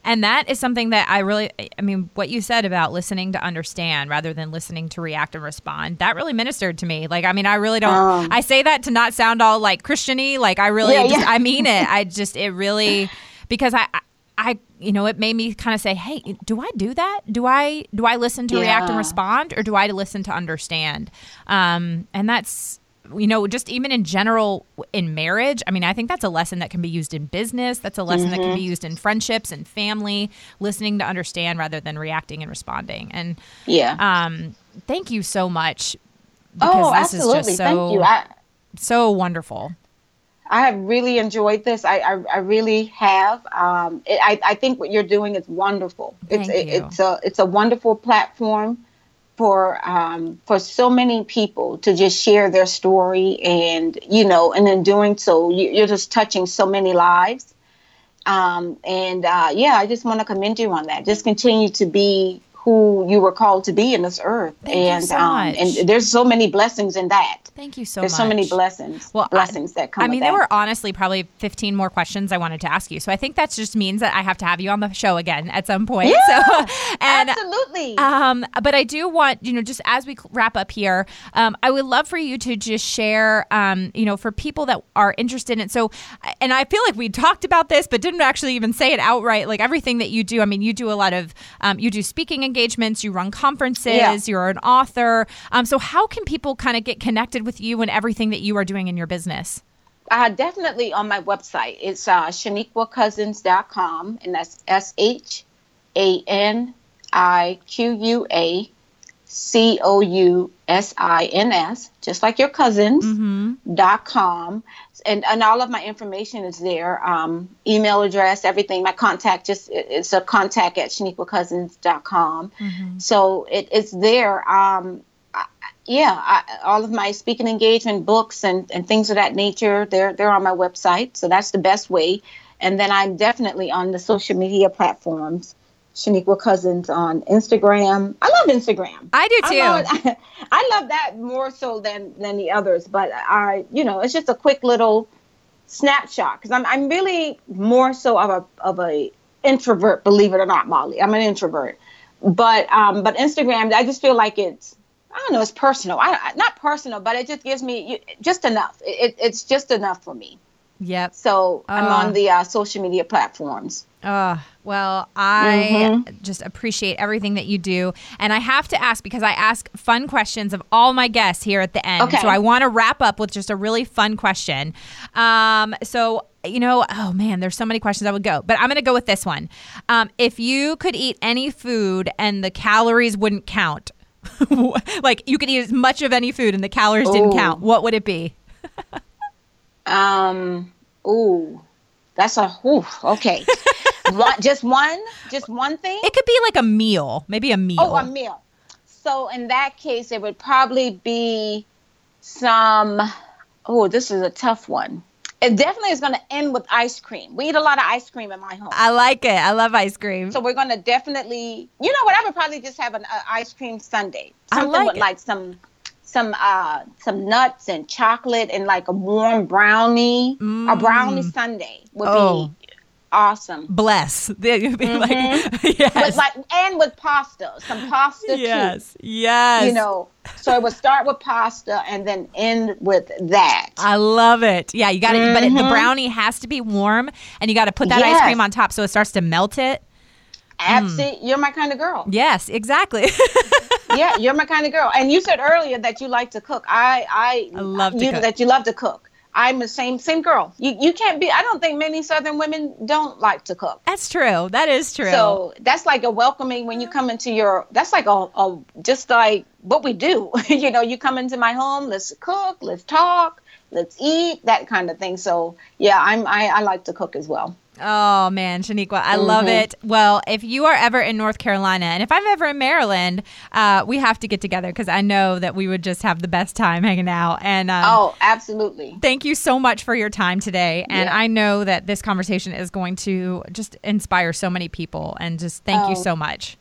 S1: and that is something that I really I mean what you said about listening to understand rather than listening to react and respond that really ministered to me. Like I mean I really don't
S2: Um.
S1: I say that to not sound all like Christiany. Like I really
S2: Yeah,
S1: just
S2: yeah.
S1: I mean it. I (laughs) just it really because I I- I you know it made me kind of say hey do I do that? Do I do I listen to react and respond or do I listen to understand? Um and that's you know just even in general in marriage i mean i think that's a lesson that can be used in business that's a lesson that can be used in friendships and family listening to understand rather than reacting and responding and
S2: Yeah.
S1: um thank you so much because
S2: oh,
S1: this
S2: absolutely.
S1: is just so
S2: Thank you. I
S1: so wonderful
S2: I have really enjoyed this. I I, I really have. Um, it, I I think what you're doing is wonderful. It's
S1: Thank you.
S2: it's a it's a wonderful platform for um, for so many people to just share their story and you know and in doing so you, you're just touching so many lives. Um, and uh, yeah i just want to commend you on that. Just continue to be who you were called to be in this earth
S1: Thank
S2: and
S1: so
S2: um, and there's so many blessings in that
S1: thank you so
S2: there's
S1: much There's
S2: so many blessings
S1: Well, I-
S2: blessings that come
S1: I mean, there
S2: that.
S1: were honestly probably 15 more questions I wanted to ask you. So I think that just means that I have to have you on the show again at some point.
S2: Yeah,
S1: so, (laughs) and
S2: absolutely
S1: um, but I do want, you know, just as we wrap up here, um, I would love for you to just share, um, you know, for people that are interested in. So, and I feel like we talked about this, but didn't actually even say it outright. Like everything that you do. I mean, you do a lot of, um, you do speaking engagements, you run conferences,
S2: Yeah.
S1: you're an author. Um, so how can people kind of get connected with you and everything that you are doing in your business?
S2: Uh, definitely on my website. It's uh, shaniquacousins.com, and that's S H A N I Q U A C O U S I N S, just like your cousins. Dot com, and and all of my information is there. Um, email address, everything. My contact just it- it's a contact at shaniquacousins.com. So it, it's there. Um, I- yeah, I, all of my speaking engagement books and, and things of that nature, they're they're on my website. So that's the best way. And then I'm definitely on the social media platforms. Shaniqua Cousins on Instagram. I love Instagram.
S1: I do too.
S2: I love, (laughs) I love that more so than than the others. But I, you know, it's just a quick little snapshot because I'm I'm really more so of a of a introvert. Believe it or not, Molly, I'm an introvert. But um, but Instagram, I just feel like it's I don't know, it's personal. I, not personal, but it just gives me you- just enough. It, it, it's just enough for me.
S1: Yep.
S2: So I'm
S1: Uh.
S2: on the uh, social media platforms.
S1: Uh, well, I
S2: Mm-hmm.
S1: just appreciate everything that you do. And I have to ask because I ask fun questions of all my guests here at the end.
S2: Okay.
S1: So I want to wrap up with just a really fun question. Um, so, you know, oh man, there's so many questions I would go, but I'm going to go with this one. Um, if you could eat any food and the calories wouldn't count, (laughs) like you could eat as much of any food and the calories didn't count, what would it be?
S2: Um. Ooh, that's a. Ooh, okay. (laughs) one, just one, just one thing.
S1: It could be like a meal, maybe a meal.
S2: Oh, a meal. So in that case, it would probably be some. Oh, this is a tough one. it definitely is going to end with ice cream. We eat a lot of ice cream in my home.
S1: I like it. I love ice cream.
S2: So we're going to definitely, you know what? I would probably just have an uh, ice cream sundae. Something
S1: like
S2: with
S1: it.
S2: like some some uh some nuts and chocolate and like a warm brownie. A brownie sundae would
S1: Mm. Oh.
S2: be awesome.
S1: Bless. (laughs) Be like, (laughs) yes.
S2: With like and with pasta, some pasta too.
S1: yes. Yes.
S2: You know, so it would start with pasta and then end with that.
S1: I love it. Yeah, you got to, but it, the brownie has to be warm, and you got to put that ice
S2: Mm-hmm.
S1: Cream on top so it starts to melt it.
S2: Absolutely, you're my kind of girl.
S1: Yes, exactly. (laughs)
S2: yeah, you're my kind of girl. And you said earlier that you like to cook. I I,
S1: I love to
S2: you
S1: cook.
S2: that you love to cook. I'm the same same girl. You you can't be. I don't think many Southern women don't like to cook.
S1: That's true. That is true.
S2: So that's like a welcoming when you come into your. That's like a, a just like what we do. (laughs) you know, you come into my home. Let's cook. Let's talk. Let's eat. That kind of thing. So yeah, I'm I, I like to cook as well.
S1: Oh man, Shaniqua, I love
S2: Mm-hmm.
S1: it. Well, if you are ever in North Carolina, and if I'm ever in Maryland, uh, we have to get together because I know that we would just have the best time hanging out. And um,
S2: Oh, absolutely.
S1: thank you so much for your time today. And
S2: Yeah.
S1: I know that this conversation is going to just inspire so many people. And just thank you
S2: Oh.
S1: so much.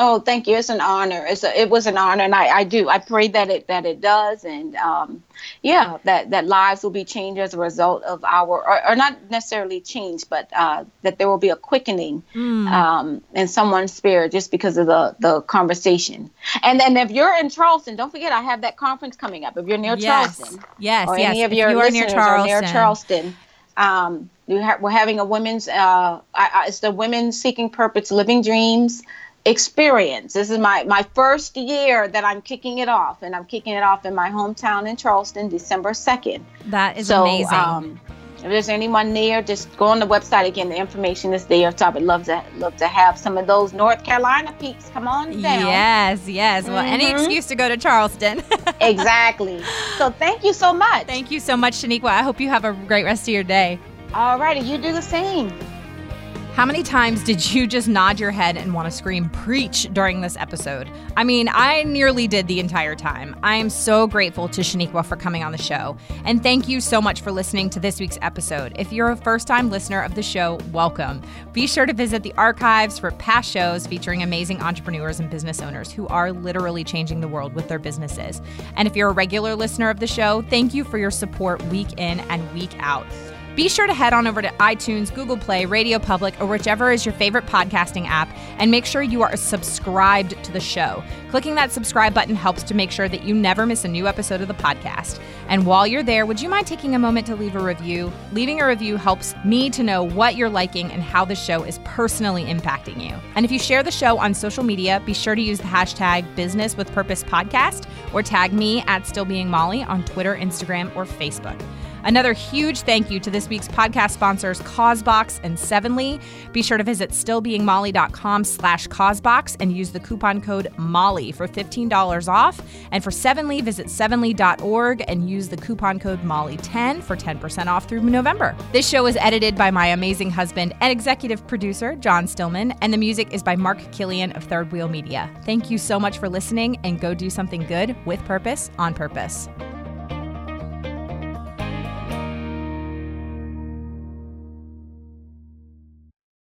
S2: Oh, thank you. It's an honor. It's a, it was an honor, and I, I do. I pray that it that it does, and um, yeah, that that lives will be changed as a result of our, or, or not necessarily changed, but uh, that there will be a quickening um, in someone's spirit just because of the the conversation. And then if you're in Charleston, don't forget I have that conference coming up. If you're near
S1: Yes.
S2: Charleston,
S1: Yes,
S2: or
S1: yes.
S2: any of
S1: If
S2: your
S1: you are near
S2: listeners are near
S1: Charleston.
S2: Charleston. Um, ha- we're having a women's, uh, I, I, it's the Women Seeking Purpose Living Dreams experience. This is my, my first year that I'm kicking it off, and I'm kicking it off in my hometown in Charleston, December 2nd.
S1: That is
S2: so,
S1: amazing.
S2: Um, if there's anyone near, just go on the website again. The information is there. So I would love to love to have some of those North Carolina peeps. Come on down.
S1: Yes, yes. Well, any
S2: Mhm.
S1: excuse to go to Charleston. (laughs)
S2: Exactly. So thank you so much.
S1: Thank you so much, Shaniqua. I hope you have a great rest of your day.
S2: All righty, you do the same.
S1: How many times did you just nod your head and want to scream preach during this episode? I mean, I nearly did the entire time. I am so grateful to Shaniqua for coming on the show. And thank you so much for listening to this week's episode. If you're a first time listener of the show, welcome. Be sure to visit the archives for past shows featuring amazing entrepreneurs and business owners who are literally changing the world with their businesses. And if you're a regular listener of the show, thank you for your support week in and week out. Be sure to head on over to iTunes, Google Play, Radio Public, or whichever is your favorite podcasting app, and make sure you are subscribed to the show. Clicking that subscribe button helps to make sure that you never miss a new episode of the podcast. And while you're there, would you mind taking a moment to leave a review? Leaving a review helps me to know what you're liking and how the show is personally impacting you. And if you share the show on social media, be sure to use the hashtag Business with Purpose Podcast or tag me at Still Being Molly on Twitter, Instagram, or Facebook. Another huge thank you to this week's podcast sponsors, Causebox and Sevenly. Be sure to visit stillbeingmolly.com slash Causebox and use the coupon code MOLLY for $15 off. And for Sevenly, visit sevenly.org and use the coupon code MOLLY10 for 10% off through November. This show is edited by my amazing husband and executive producer, John Stillman, and the music is by Mark Killian of Third Wheel Media. Thank you so much for listening and go do something good with purpose on purpose.